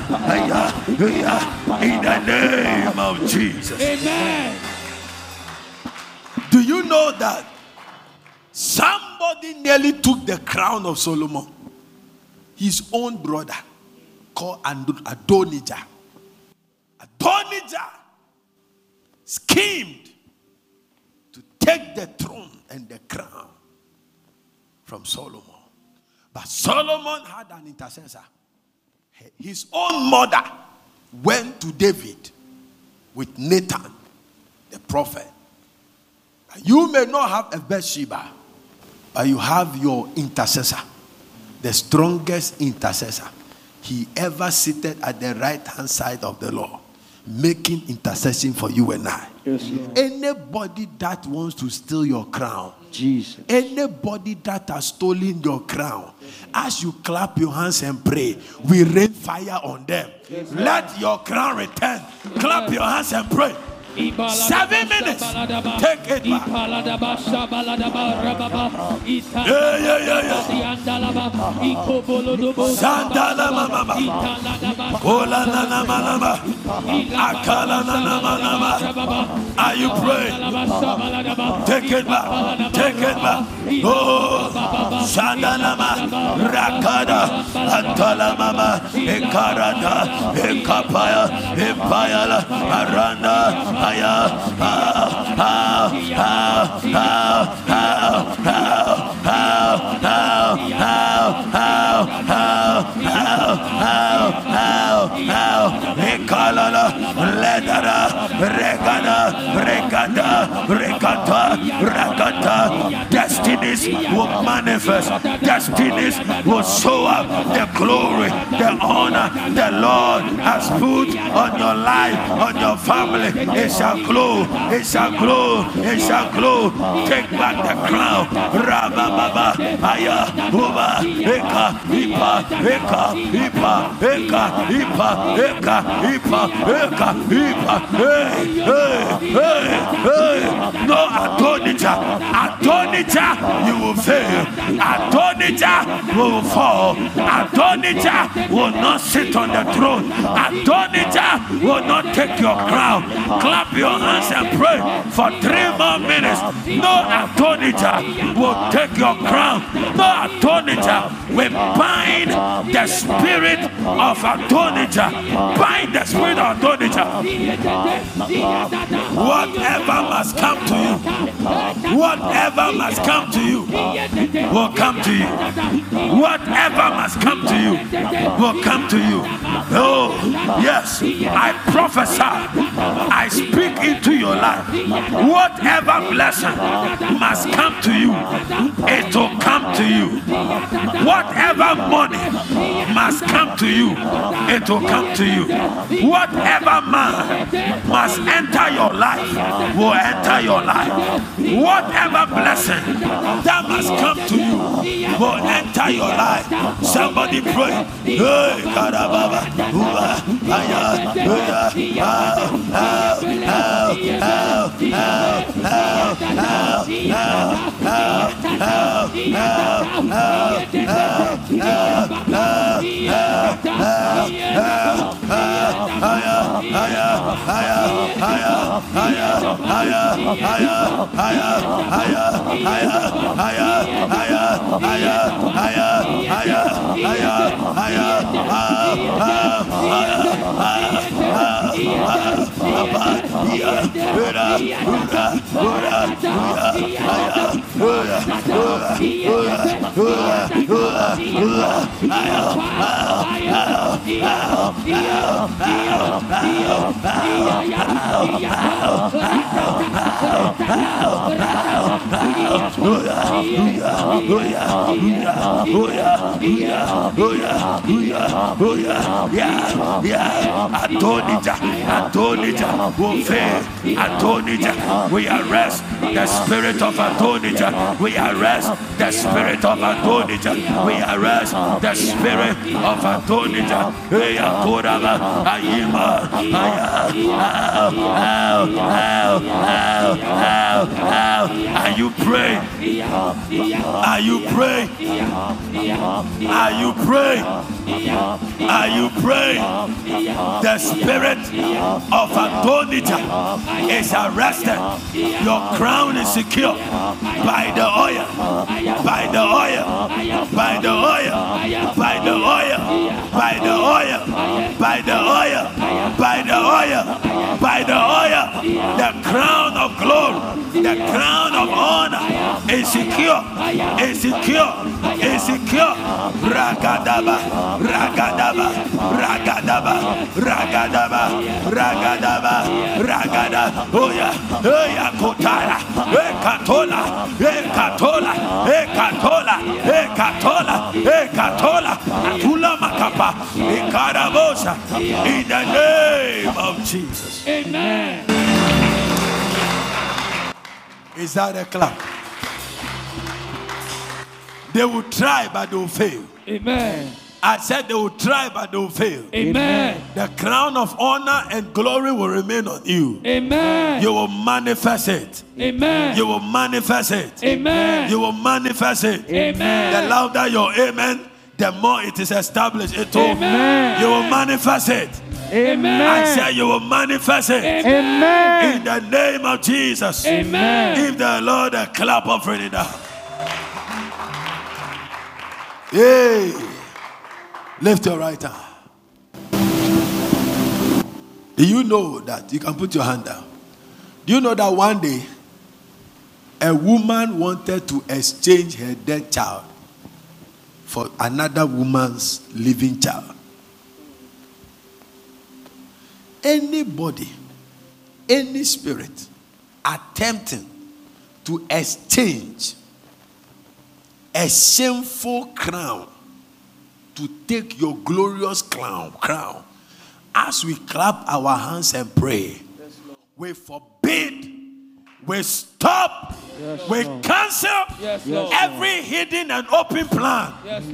In the name of Jesus. Amen. Do you know that somebody nearly took the crown of Solomon? His own brother called Adonijah. Adonijah schemed to take the throne and the crown from Solomon. But Solomon had an intercessor. His own mother went to David with Nathan, the prophet. You may not have a Bathsheba, but you have your intercessor, the strongest intercessor. He ever seated at the right hand side of the Lord, making intercession for you and I. Yes. Anybody that wants to steal your crown, Jesus. anybody that has stolen your crown, as you clap your hands and pray, we rain fire on them. Let your crown return. Clap your hands and pray. Seven minutes. Take it back. Yeah, yeah, yeah, yeah. Sandala mama. Kola na na na ma. Akala na na na ma. Are you praying? Take it back. Take it back. Oh, Sandalama, Rakada, Antala Mama, Ekarada, Ekapaya, Empayala, Aranda, Kalala, Ledana, Rekana, Rekana, Rekata, Rakata, destinies will manifest, destinies will show up the glory, the honor the Lord has put on your life, on your family. It shall glow, it shall glow, it shall glow. Take back the crown. Rama Baba, Aya, Uba, Eka, Ipa, Eka, Ipa, Eka, Ipa, Eka, Ipa, Eka, Ipa, hey, hey, hey, hey. No Adonijah, Adonijah, you will fail. Adonijah will fall. Adonijah will not sit on the throne. Adonijah will not take your crown. Clap your hands and pray for three more minutes. No Adonijah will take your crown. No Adonijah will bind the spirit Uh, of Adonijah. Uh, bind the spirit of Adonijah. Uh, whatever must come to you, whatever must come to you, will come to you. Whatever must come to you, will come to you. Oh, yes, I prophesy, I speak into your life. Whatever blessing must come to you, it will come to you. Whatever money must come to you, it will come to you. Whatever man must enter your life will enter your life. Whatever blessing that must come to you will enter your life. Somebody pray. Hey, Karababa, Uba, Aya, Uya, Yeah. Adonijah, Adonijah, Adonijah, we are arrest the spirit of adonijah we arrest the spirit of Adonijah. We arrest the spirit of Adonijah. We Akoraba Ayima. Are you praying? Are you praying? Are you praying? Are you praying? The spirit of Adonijah is arrested. Your crown is secure by the oil, by the oil, by the oil, by the oil, by the oil, by the oil, by the oil, by the oil. The crown of glory, the crown of honor insecure, insecure, insecure. Ragadaba, ragadaba, ragadaba, ragadaba, ragadaba, ragada. Oya, oya kotara, ekatola, ekatola, ekatola, ekatola, ekatola. Atula makapa, ikarabosa. In the name of Jesus. Amen. Is that a clap? They will try, but they will fail. Amen. I said they will try, but they will fail. Amen. The crown of honor and glory will remain on you. Amen. You will manifest it. Amen. You will manifest it. Amen. You will manifest it. Amen. The louder your amen, the more it is established. It will. Amen. You will manifest it. Amen. I Amen. said you will manifest it. Amen. In the name of Jesus. Amen. Give the Lord a clap offering in the Hey. Lift your right hand. Do you know that? You can put your hand down. Do you know that one day a woman wanted to exchange her dead child for another woman's living child? Anybody, any spirit attempting to exchange a shameful crown to take your glorious crown crown. As we clap our hands and pray we forbid we stop we cancel Yes, every hidden and open plan Yes,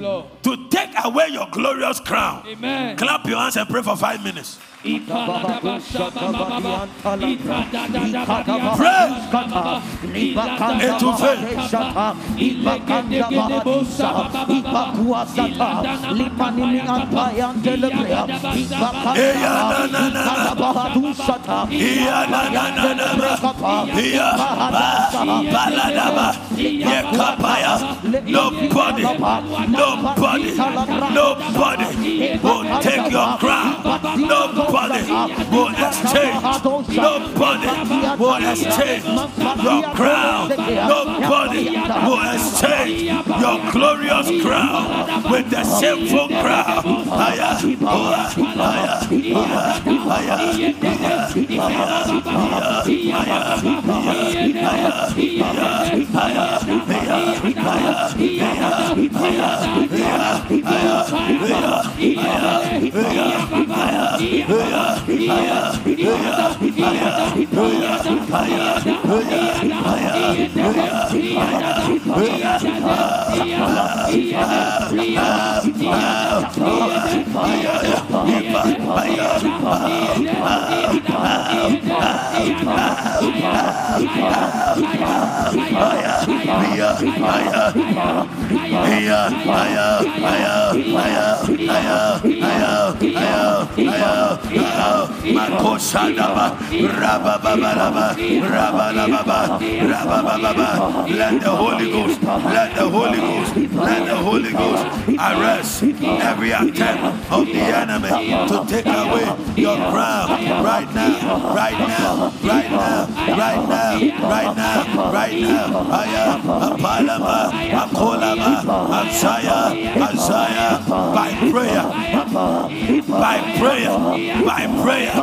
to take away your glorious crown. Amen. clap your hands and pray for five minutes étouffé Nobody, nobody, nobody will take your crown. Nobody will exchange. Nobody will exchange your crown. Nobody will exchange your glorious crown with the shameful crown. Higher, higher, higher, higher, higher, higher, higher, higher, Fire! Let the Holy Ghost, let the Holy Ghost, let the Holy Ghost arrest every attempt of the enemy to take away your crown right now, right now, right now, right now, right now, right now. Aya, Apalama, Akolama, Isaiah, Isaiah, by prayer, by prayer, by prayer,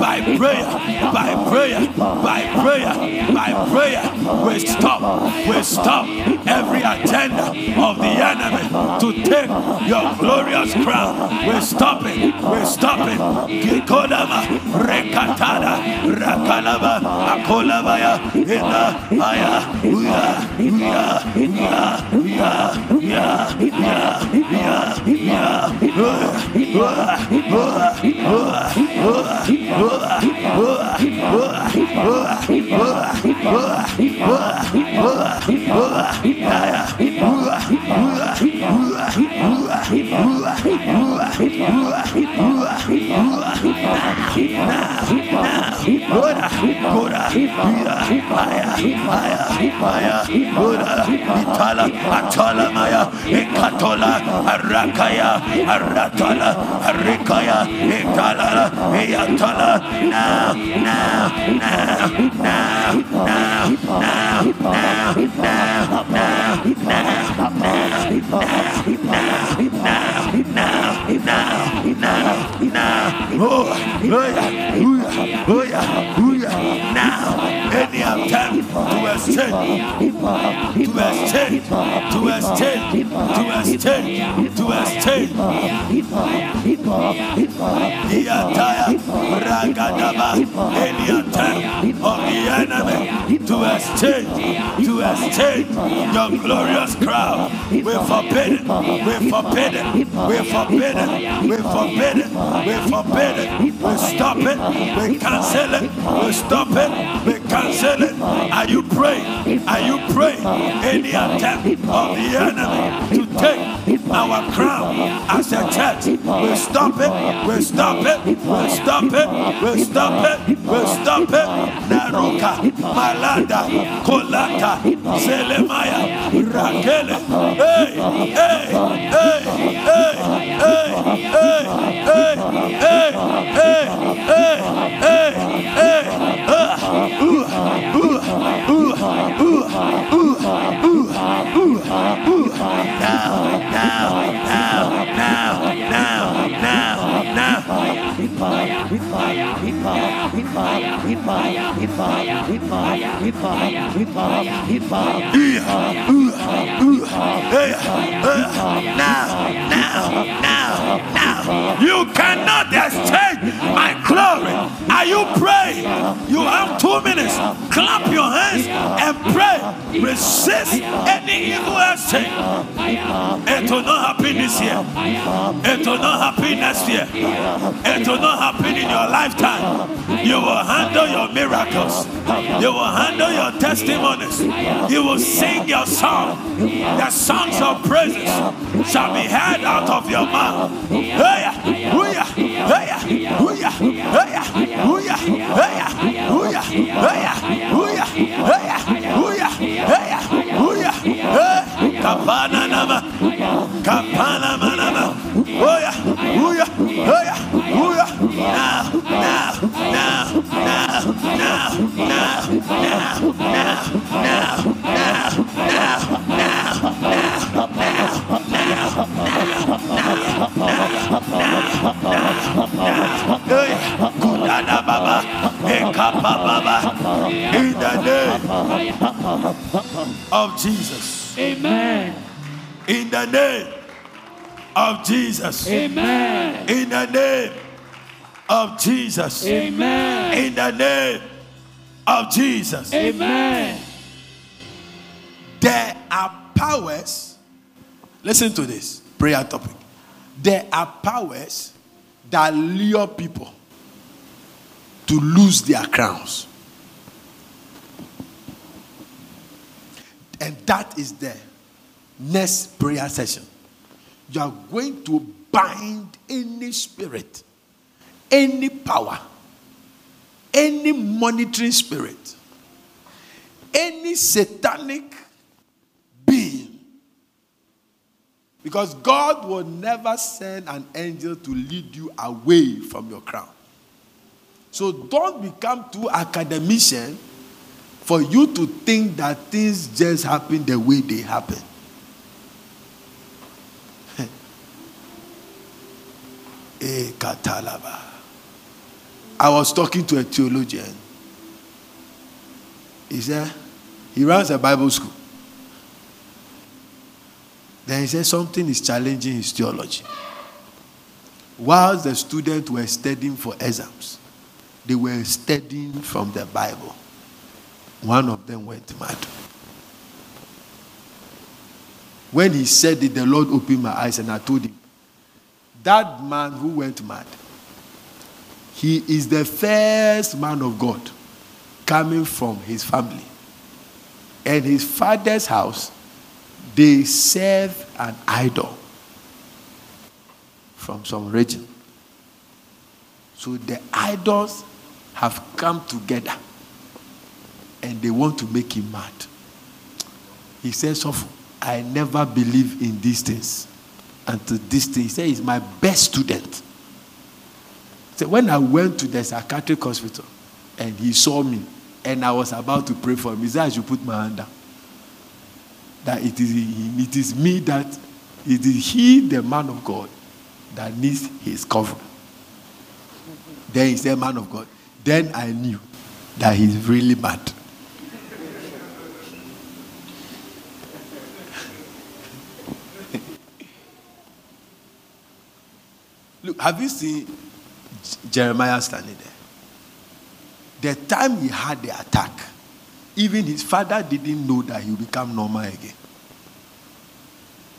by prayer, by prayer, by prayer, by prayer, we stop, we stop every agenda of the enemy to take your glorious crown. We stop it, we stop it. Kikodama, Rekatada, Rakalaba, Akolabaya, Ina, Aya, Uya, Uya, Uya, Uya, Uya, Uya, Uya, Uya, Gora, Gora, Aya, Aya, Aya, Gora, Itala, Atala Maya, Ekatola, Arakaya, Aratala, Arikaya, Itala, Eyatala, now, now, now, now, now, now, now, now, now, now, now, now, now, now, oh, oh yeah, oh yeah, oh yeah, oh yeah. Now, any attempt to exchange, to exchange, to exchange, to exchange, to exchange. The entire Ragadaba, any attempt of the enemy to exchange, to exchange your glorious crown. We forbid it, we forbid it, we forbid it, we forbid it, we forbid it, we stop it, we cancel it, we stop it, we cancel it. Are you praying? Are you praying? Any attempt of the enemy to take our crown as a church, we stop it, we stop it, we stop it, we stop it, we stop it. Naruka, Malanda, Kolata, Selemaya, Rakele, hey, hey, hey, hip hop, hip hop, hip hop, hip hop, hip hop, now, now, now, now. You cannot escape my glory. Are you praying? You have two minutes. Clap your hands and pray. Resist any evil exchange. It will not happen this year. It will not happen next year. It will not happen in your lifetime. You will handle your miracles. You will handle your testimonies. You will sing your song. The songs of praises shall be heard out of your mouth. Hey, hey, hey, hey, kapana nama, kapana manama. Oh yeah, oh yeah, oh yeah, oh yeah. Now, now, now, now, now, now, now, now, now, now, now, now, now, Hey, in the name of Jesus. Amen. In the name of Jesus. Amen. In the name of Jesus. Amen. In the name of Jesus. Amen. There are powers. Listen to this prayer topic. There are powers that lure people to lose their crowns. And that is the next prayer session. You are going to bind any spirit, any power, any monitoring spirit, any satanic being. Because God will never send an angel to lead you away from your crown. So don't become too academician for you to think that things just happen the way they happen. *laughs* Eh. I was talking to a theologian. He said, he runs a Bible school. Then he said something is challenging his theology. Whilst the students were studying for exams, they were studying from the Bible. One of them went mad. When he said it, the Lord opened my eyes and I told him, That man who went mad, he is the first man of God coming from his family. And his father's house, they serve an idol from some region. So the idols have come together and they want to make him mad. He says, I never believe in these things. Until this thing, he said, he's my best student. So when I went to the psychiatric hospital and he saw me and I was about to pray for him, he said, I should put my hand down. That it is, it is me that, it is he, the man of God, that needs his covering. Then he said, Man of God. Then I knew that he's really mad. *laughs* Look, have you seen Jeremiah standing there? The time he had the attack, even his father didn't know that he would become normal again.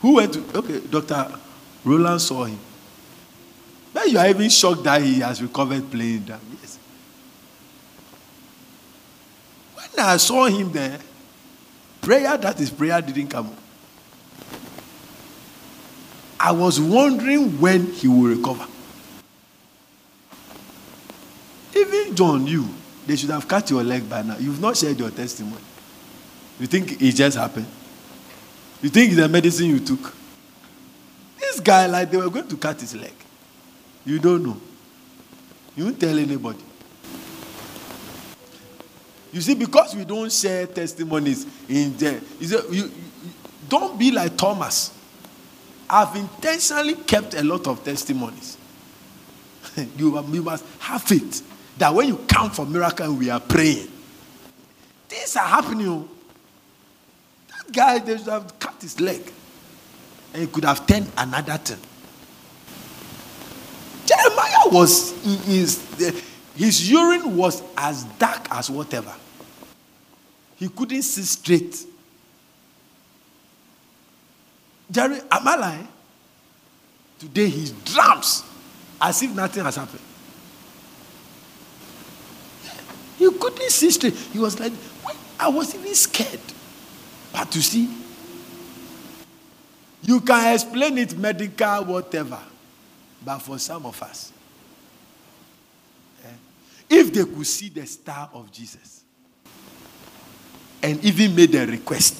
Who went to, okay, Dr. Roland saw him. Then you are even shocked that he has recovered playing drum. Yes. When I saw him there, prayer that is prayer didn't come. I was wondering when he will recover. Even John, you, they should have cut your leg by now. You've not shared your testimony. You think it just happened? You think the medicine you took? This guy, like they were going to cut his leg. You don't know. You won't tell anybody. You see, because we don't share testimonies in there, you, say, you, you don't be like Thomas. I've intentionally kept a lot of testimonies. *laughs* you, you must have faith that when you come for miracle we are praying, things are happening. oh. That guy, they should have cut his leg. And he could have turned another thing. Jeremiah was, his, his urine was as dark as whatever. He couldn't see straight. Jerry, am I lying? Today he drums as if nothing has happened. He couldn't see straight. He was like, "Wait, I was even scared. But you see, you can explain it medical, whatever. But for some of us, eh, if they could see the star of Jesus and even made a request,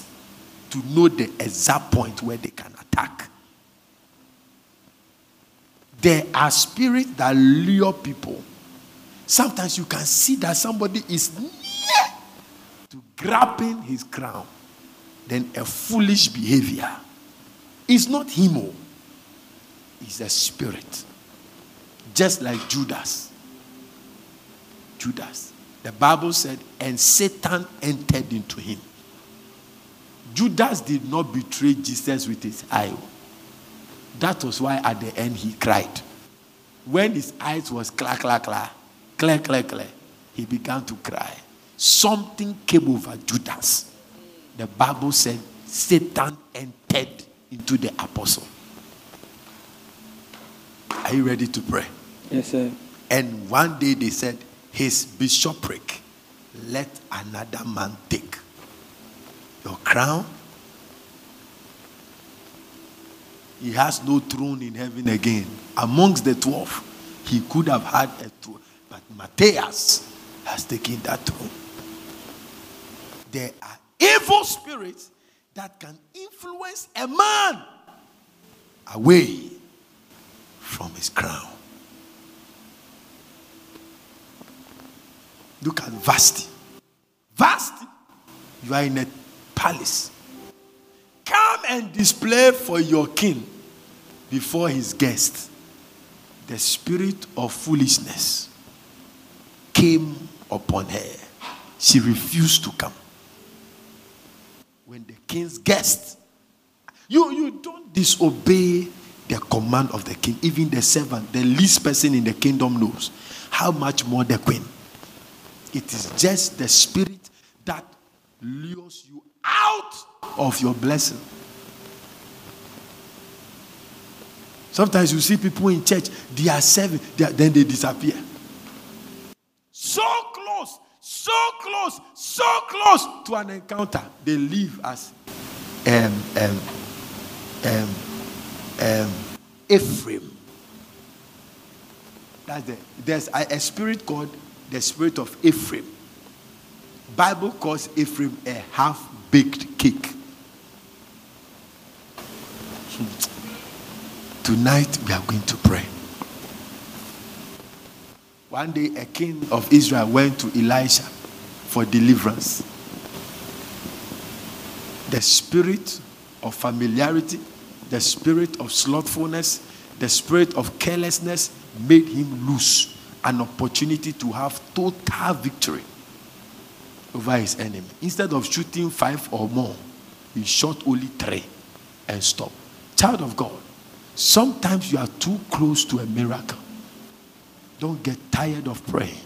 to know the exact point where they can attack. There are spirits that lure people. Sometimes you can see that somebody is near to grabbing his crown. Then a foolish behavior. It's not him, oh. it's a spirit. Just like Judas. Judas. The Bible said, and Satan entered into him. Judas did not betray Jesus with his eye. That was why at the end he cried. When his eyes was clear, clear, clear, clear, clear, clear, he began to cry. Something came over Judas. The Bible said Satan entered into the apostle. Are you ready to pray? Yes, sir. And one day they said, His bishopric, let another man take. Your crown, he has no throne in heaven again. Amongst the 12, he could have had a throne. But Matthias has taken that throne. There are evil spirits that can influence a man away from his crown. Look at Vasti. Vasti, you are in a palace. Come and display for your king before his guests. The spirit of foolishness came upon her. She refused to come. When the king's guest, you, you don't disobey the command of the king. Even the servant, the least person in the kingdom knows. How much more the queen? It is just the spirit that lures you out of your blessing. Sometimes you see people in church, they are serving, they are- then they disappear. So close, so close, so close to an encounter. They leave as um, um, um, um, Ephraim. That's the, there's a, a spirit called the spirit of Ephraim. Bible calls Ephraim a half-baked cake. Hmm. Tonight we are going to pray. One day a king of Israel went to Elisha for deliverance. The spirit of familiarity, the spirit of slothfulness, the spirit of carelessness made him lose an opportunity to have total victory over his enemy. Instead of shooting five or more, he shot only three and stopped. Child of God, sometimes you are too close to a miracle. Don't get tired of praying.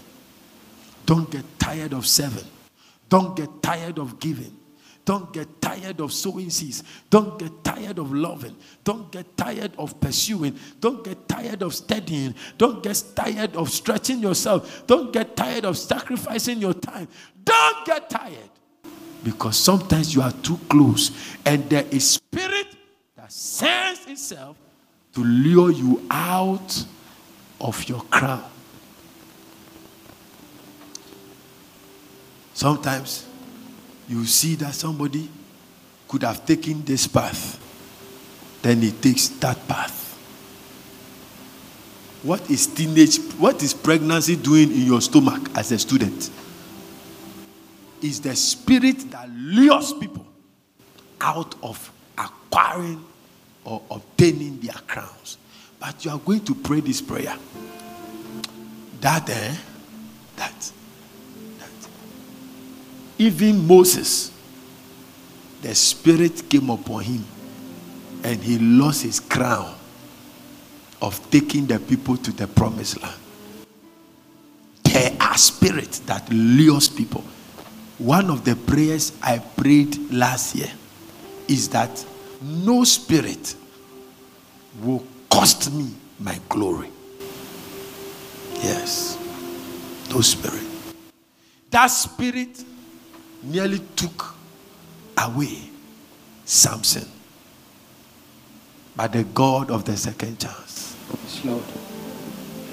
Don't get tired of serving. Don't get tired of giving. Don't get tired of sowing seeds. Don't get tired of loving. Don't get tired of pursuing. Don't get tired of studying. Don't get tired of stretching yourself. Don't get tired of sacrificing your time. Don't get tired. Because sometimes you are too close and there is spirit that sends itself to lure you out of your crown. Sometimes you see that somebody could have taken this path, then he takes that path. What is teenage, what is pregnancy doing in your stomach as a student? Is the spirit that lures people out of acquiring or obtaining their crowns. But you are going to pray this prayer. That, eh? That. Even Moses, the Spirit came upon him and he lost his crown of taking the people to the promised land. There are spirits that lures people. One of the prayers I prayed last year is that no spirit will cost me my glory. Yes. No spirit. That spirit nearly took away Samson. But the God of the second chance. Lord.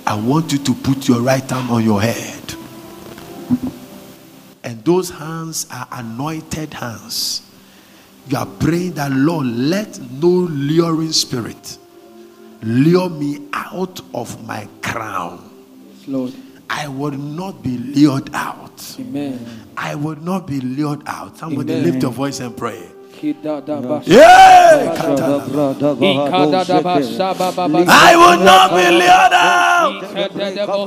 I want you to put your right hand on your head. And those hands are anointed hands. You are praying that, Lord, let no luring spirit lure me out of my crown. Lord. I would not be lured out. Amen. I would not be lured out. Somebody Amen. lift your voice and pray. Yeah! I will not be lured out. Ikededebo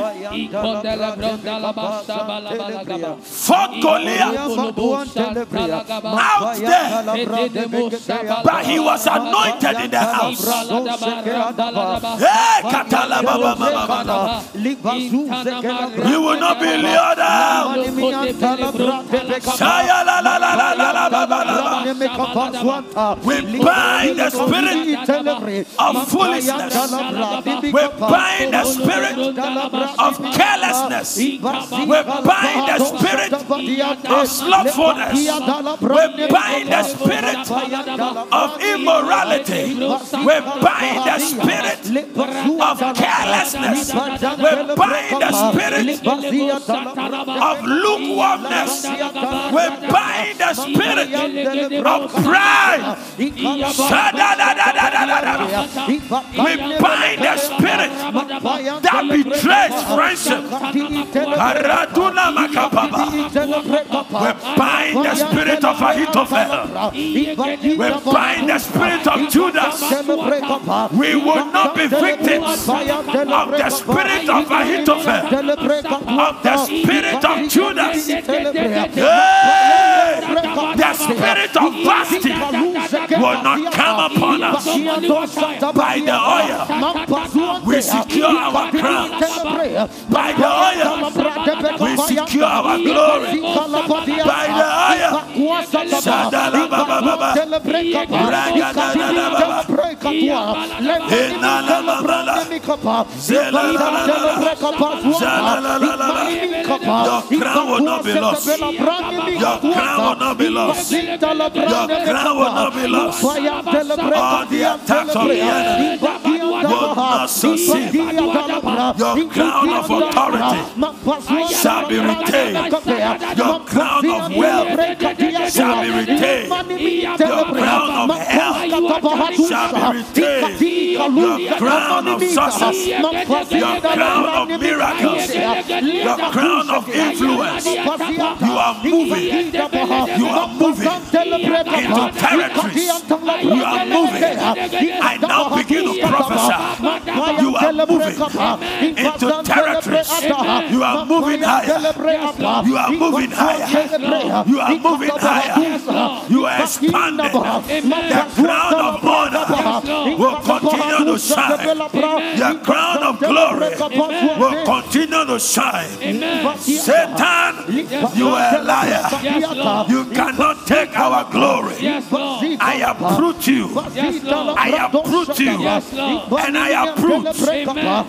sabadibaladaba. Ikobrodolobo sabala- David Ikodelebrodalaba sabalabalagaba. fought Goliath. out there, but he was anointed in the house. You will not be lured out. We bind the spirit of foolishness. We bind the spirit of carelessness. We bind the spirit of slothfulness. We bind the spirit of immorality. We bind the spirit of carelessness. We bind the spirit of lukewarmness. We bind the spirit of pride. We bind the spirit that betrays friendship. We bind the spirit of Ahithophel. We bind the spirit of Judas. We will not be victims of the spirit of Ahithophel, of the spirit of Judas. Hey! The spirit of fasting will not come upon us. By the oil, we secure our crowns. By the oil, we secure our glory. By the oil. Your crown will not be lost. Your crown will not be lost. Your crown will not be lost. All the attacks of the enemy will not succeed. Your crown of authority shall be retained. Your crown of wealth shall be retained. Your crown of health shall be retained. Your crown of success. Your crown of miracles. Your crown of influence. You are moving. You are moving into territories. You are moving. I now begin to prophesy. You are moving into territories. You are moving higher. You are moving higher. You are moving higher. You are expanding. The crown of honor will continue to shine. The crown of glory will continue to shine. Satan, you are a liar. You cannot take our glory. I uproot you. I uproot you. And I uproot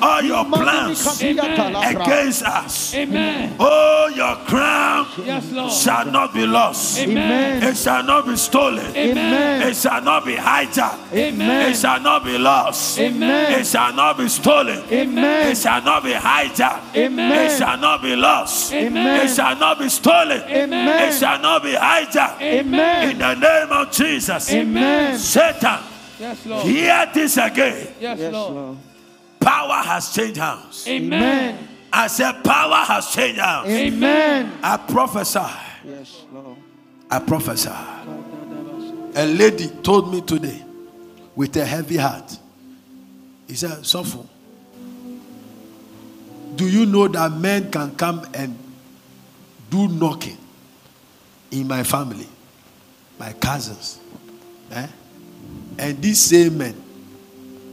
all your plans Amen. against us. Amen. Oh, your crown Yes, Lord. shall not be lost. Amen. It shall not be stolen. Amen. It shall not be hijacked. Amen. It shall not be lost. Amen. It shall not be stolen. Amen. It shall not be hijacked. Amen. It shall not be lost. Amen. It shall not be stolen. Amen. It shall not be hijacked. Amen. In the name of Jesus. Amen. Satan, Yes, Lord. hear this again. Yes, Lord. Power has changed hands. Amen. I said, power has changed hands. Amen. I prophesy. Yes, Lord. I prophesy. A lady told me today with a heavy heart. He said, Sofo, do you know that men can come and do knocking in my family, my cousins? Eh? And these same men,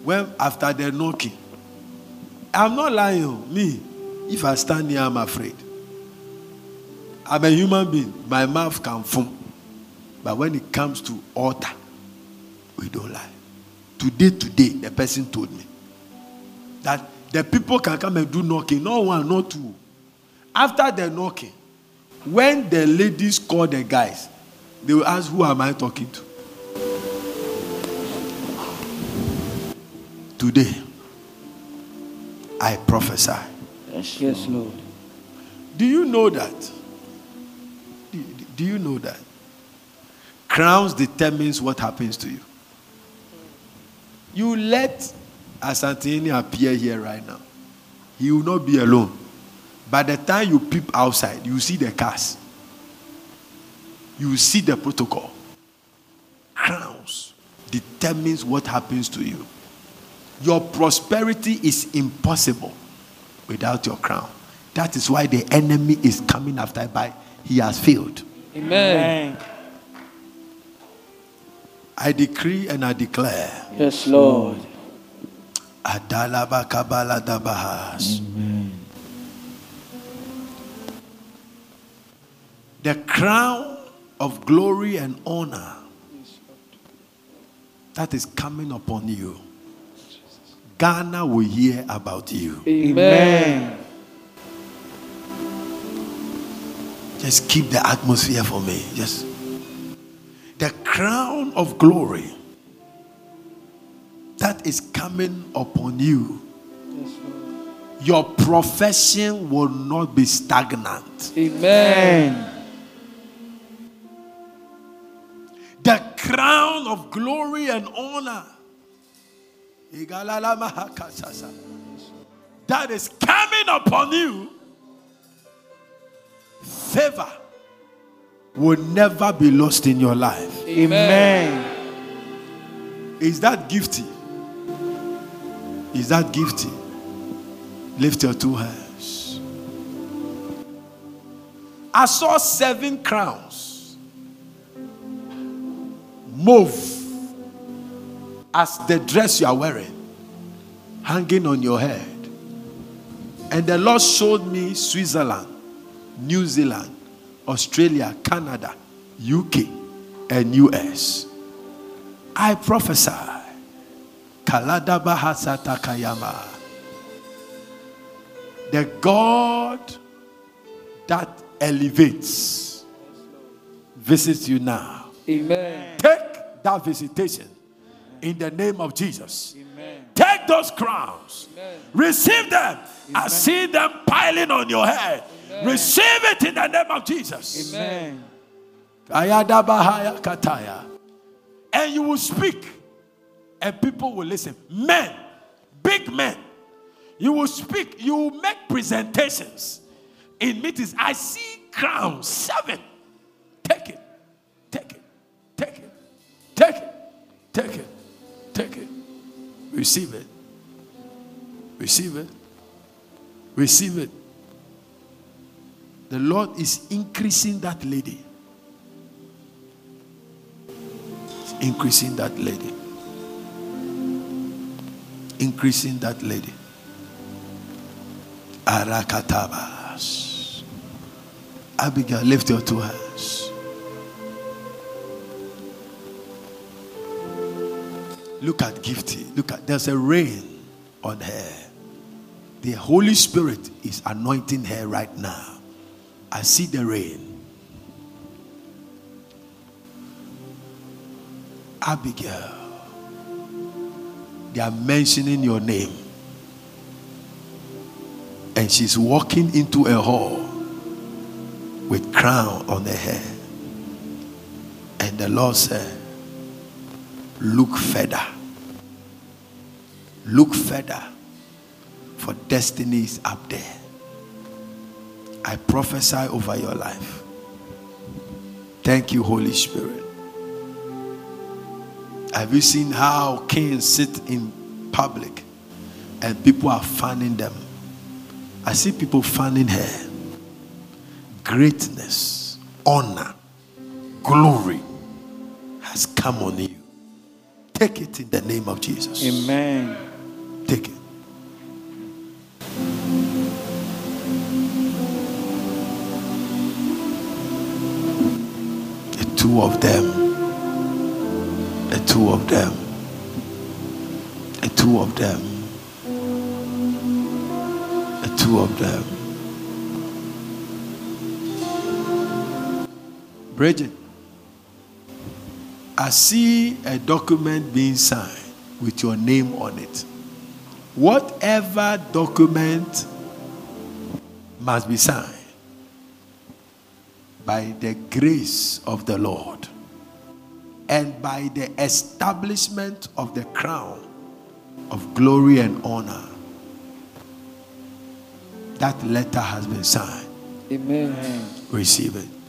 when after the knocking, I'm not lying, oh, me, if I stand here, I'm afraid. I'm a human being. My mouth can foam. But when it comes to altar, we don't lie. Today, today, the person told me that the people can come and do knocking. Not one, not two. After the knocking, when the ladies call the guys, they will ask, Who am I talking to? Today, I prophesy. Yes, Lord. Do you know that Do, do you know that? Crowns determines what happens to you. You let Asantehene appear here right now. He will not be alone. By the time you peep outside, you see the cars. You see the protocol. Crowns determines what happens to you. Your prosperity is impossible without your crown. That is why the enemy is coming after by he has failed. Amen. I decree and I declare. Yes, Lord. Adalaba kabala dabahas. The crown of glory and honor that is coming upon you. Ghana will hear about you. Amen. Just keep the atmosphere for me. Just the crown of glory that is coming upon you. Yes, Your profession will not be stagnant. Amen. The crown of glory and honor that is coming upon you. Favor will never be lost in your life. Amen. Is that gifty? Is that gifty? Lift your two hands. I saw seven crowns move as the dress you are wearing hanging on your head. And the Lord showed me Switzerland, New Zealand, Australia, Canada, UK, and US. I prophesy. The God that elevates visits you now. Amen. Take that visitation in the name of Jesus. Amen. Take those crowns. Amen. Receive them. I see them piling on your head. Receive it in the name of Jesus. Amen. And you will speak, and people will listen. Men, big men. You will speak, you will make presentations in meetings. I see crowns, seven. Take it, take it, take it, take it, take it, take it. Receive it. Receive it. Receive it. The Lord is increasing that lady. He's increasing that lady. Increasing that lady. Arakatabas. Abigail, lift your two hands. Look at Gifty. Look at there's a rain on her. The Holy Spirit is anointing her right now. I see the rain. Abigail, they are mentioning your name. And she's walking into a hall with crown on her head. And the Lord said, Look further. Look further. For destiny is up there. I prophesy over your life. Thank you, Holy Spirit. Have you seen how kings sit in public and people are fanning them? I see people fanning her. Greatness, honor, glory has come on you. Take it in the name of Jesus. Amen. Take it. The two of them. The two of them. The two of them. The two of them. Bridget, I see a document being signed with your name on it. Whatever document must be signed. by the grace of the Lord and by the establishment of the crown of glory and honor, that letter has been signed. Amen. Receive it.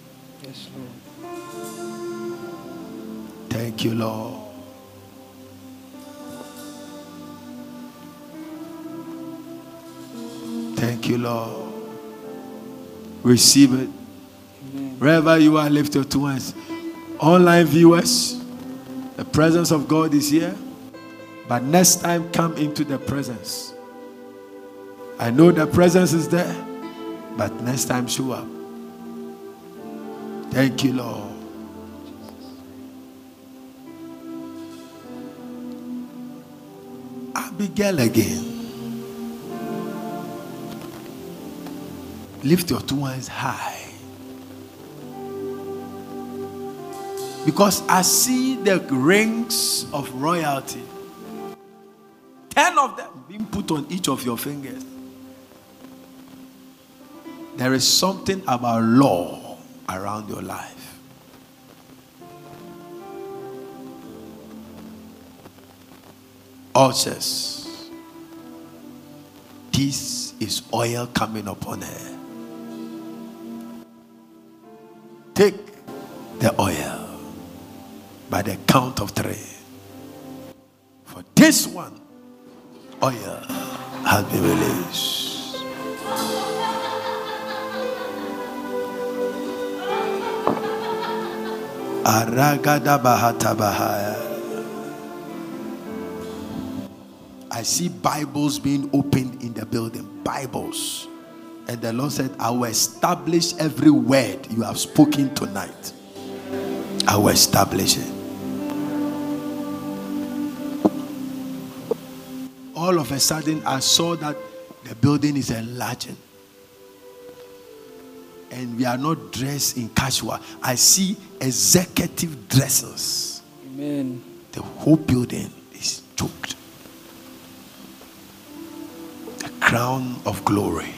Thank you, Lord. Thank you, Lord. Receive it. Amen. Wherever you are, lift your two hands. Online viewers, the presence of God is here. But next time, come into the presence. I know the presence is there, but next time, show up. Thank you, Lord. Abigail again. Lift your two hands high. Because I see the rings of royalty. Ten of them being put on each of your fingers. There is something about law around your life. Ulcers. This is oil coming upon her. Take the oil by the count of three. For this one, oil has been released. Aragada I see Bibles being opened in the building. Bibles. And the Lord said, I will establish every word you have spoken tonight. I will establish it. All of a sudden, I saw that the building is enlarging. And we are not dressed in casual. I see executive dresses. Amen. The whole building is choked. Crown of glory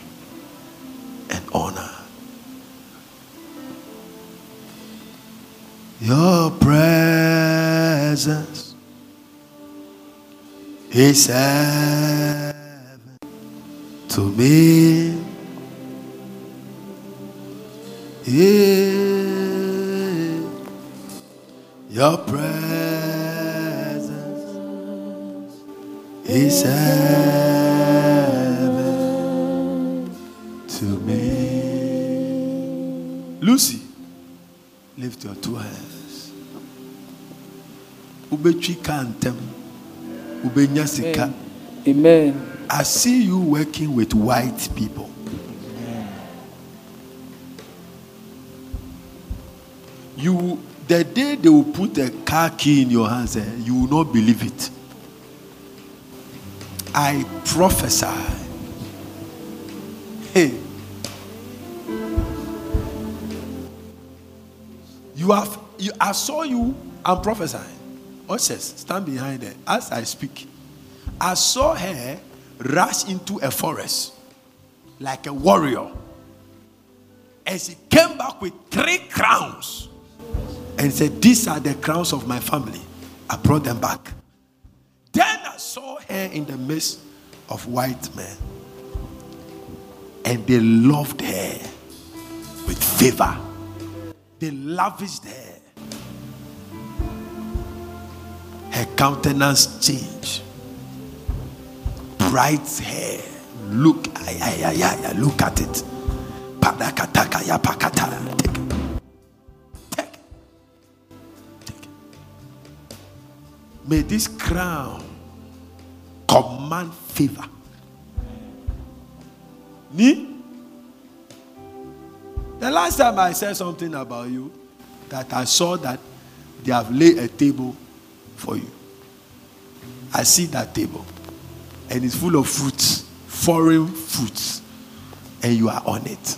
and honor. Your presence is heaven to me. Yeah. Your presence is heaven lift your two hands. Ubetwi kantem. Ubenya sika. Amen. I see you working with white people. You, the day they will put a car key in your hands, eh, you will not believe it. I prophesy. You have. You, I saw you. I'm prophesying. Ushers, stand behind her as I speak. I saw her rush into a forest like a warrior. And she came back with three crowns and said, These are the crowns of my family. I brought them back. Then I saw her in the midst of white men. And they loved her with favor. They lavished her. Her countenance changed. Bright hair. Look, ay, ay, ay, ay, look at it. Take it. Take it. Take it. May this crown command favor. Me? The last time I said something about you, that I saw that they have laid a table for you. I see that table, and it's full of fruits, foreign fruits, and you are on it.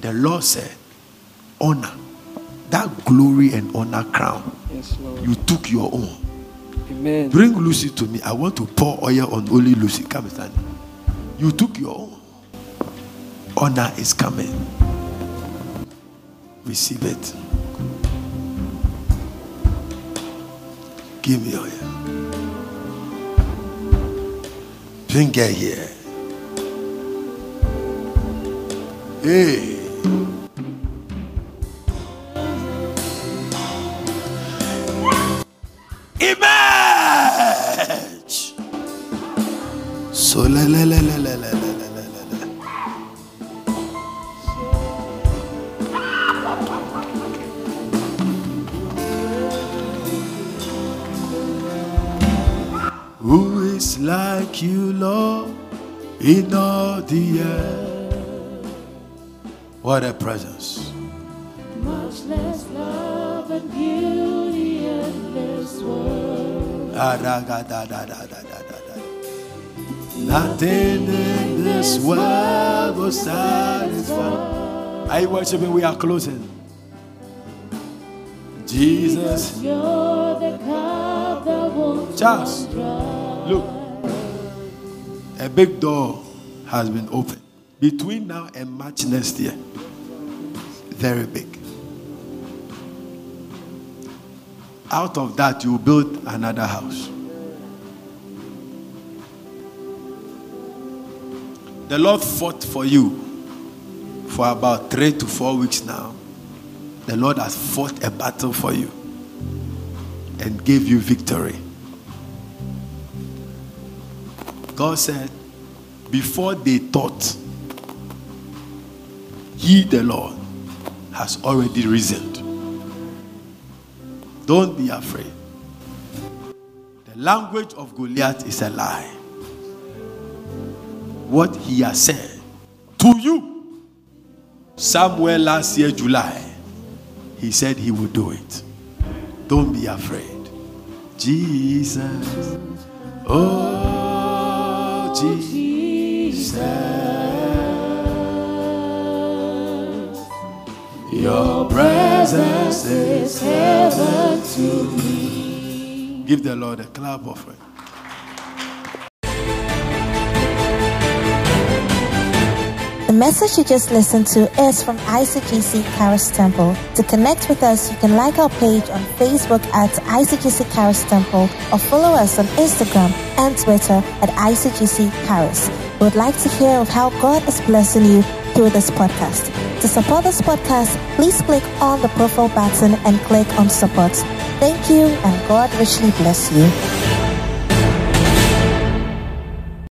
The Lord said, Honor, that glory and honor crown, Yes, Lord. you took your own. Amen. Bring Lucy to me. I want to pour oil on only Lucy. Come and stand. You took your own. Honor is coming. Receive it. Give me oil. Drink it here. Hey. What a presence. Much less love and beauty in this world. Nothing in this world will satisfy. Are you worshiping? We are closing. Jesus. You're the cup that Charles, look. A big door has been opened between now and March next year. Very big. Out of that, you build another house. The Lord fought for you for about three to four weeks now. The Lord has fought a battle for you and gave you victory. God said, before they thought, He, the Lord, has already risen. Don't be afraid. The language of Goliath is a lie. What he has said to you, somewhere last year, July, he said he would do it. Don't be afraid. Jesus. Oh, Jesus. Your presence is heaven to me. Give the Lord a clap offering. The message you just listened to is from ICGC Karis Temple. To connect with us, you can like our page on Facebook at ICGC Karis Temple or follow us on Instagram and Twitter at ICGC Karis. Would like to hear of how God is blessing you through this podcast. To support this podcast, please click on the profile button and click on support. Thank you and God richly bless you.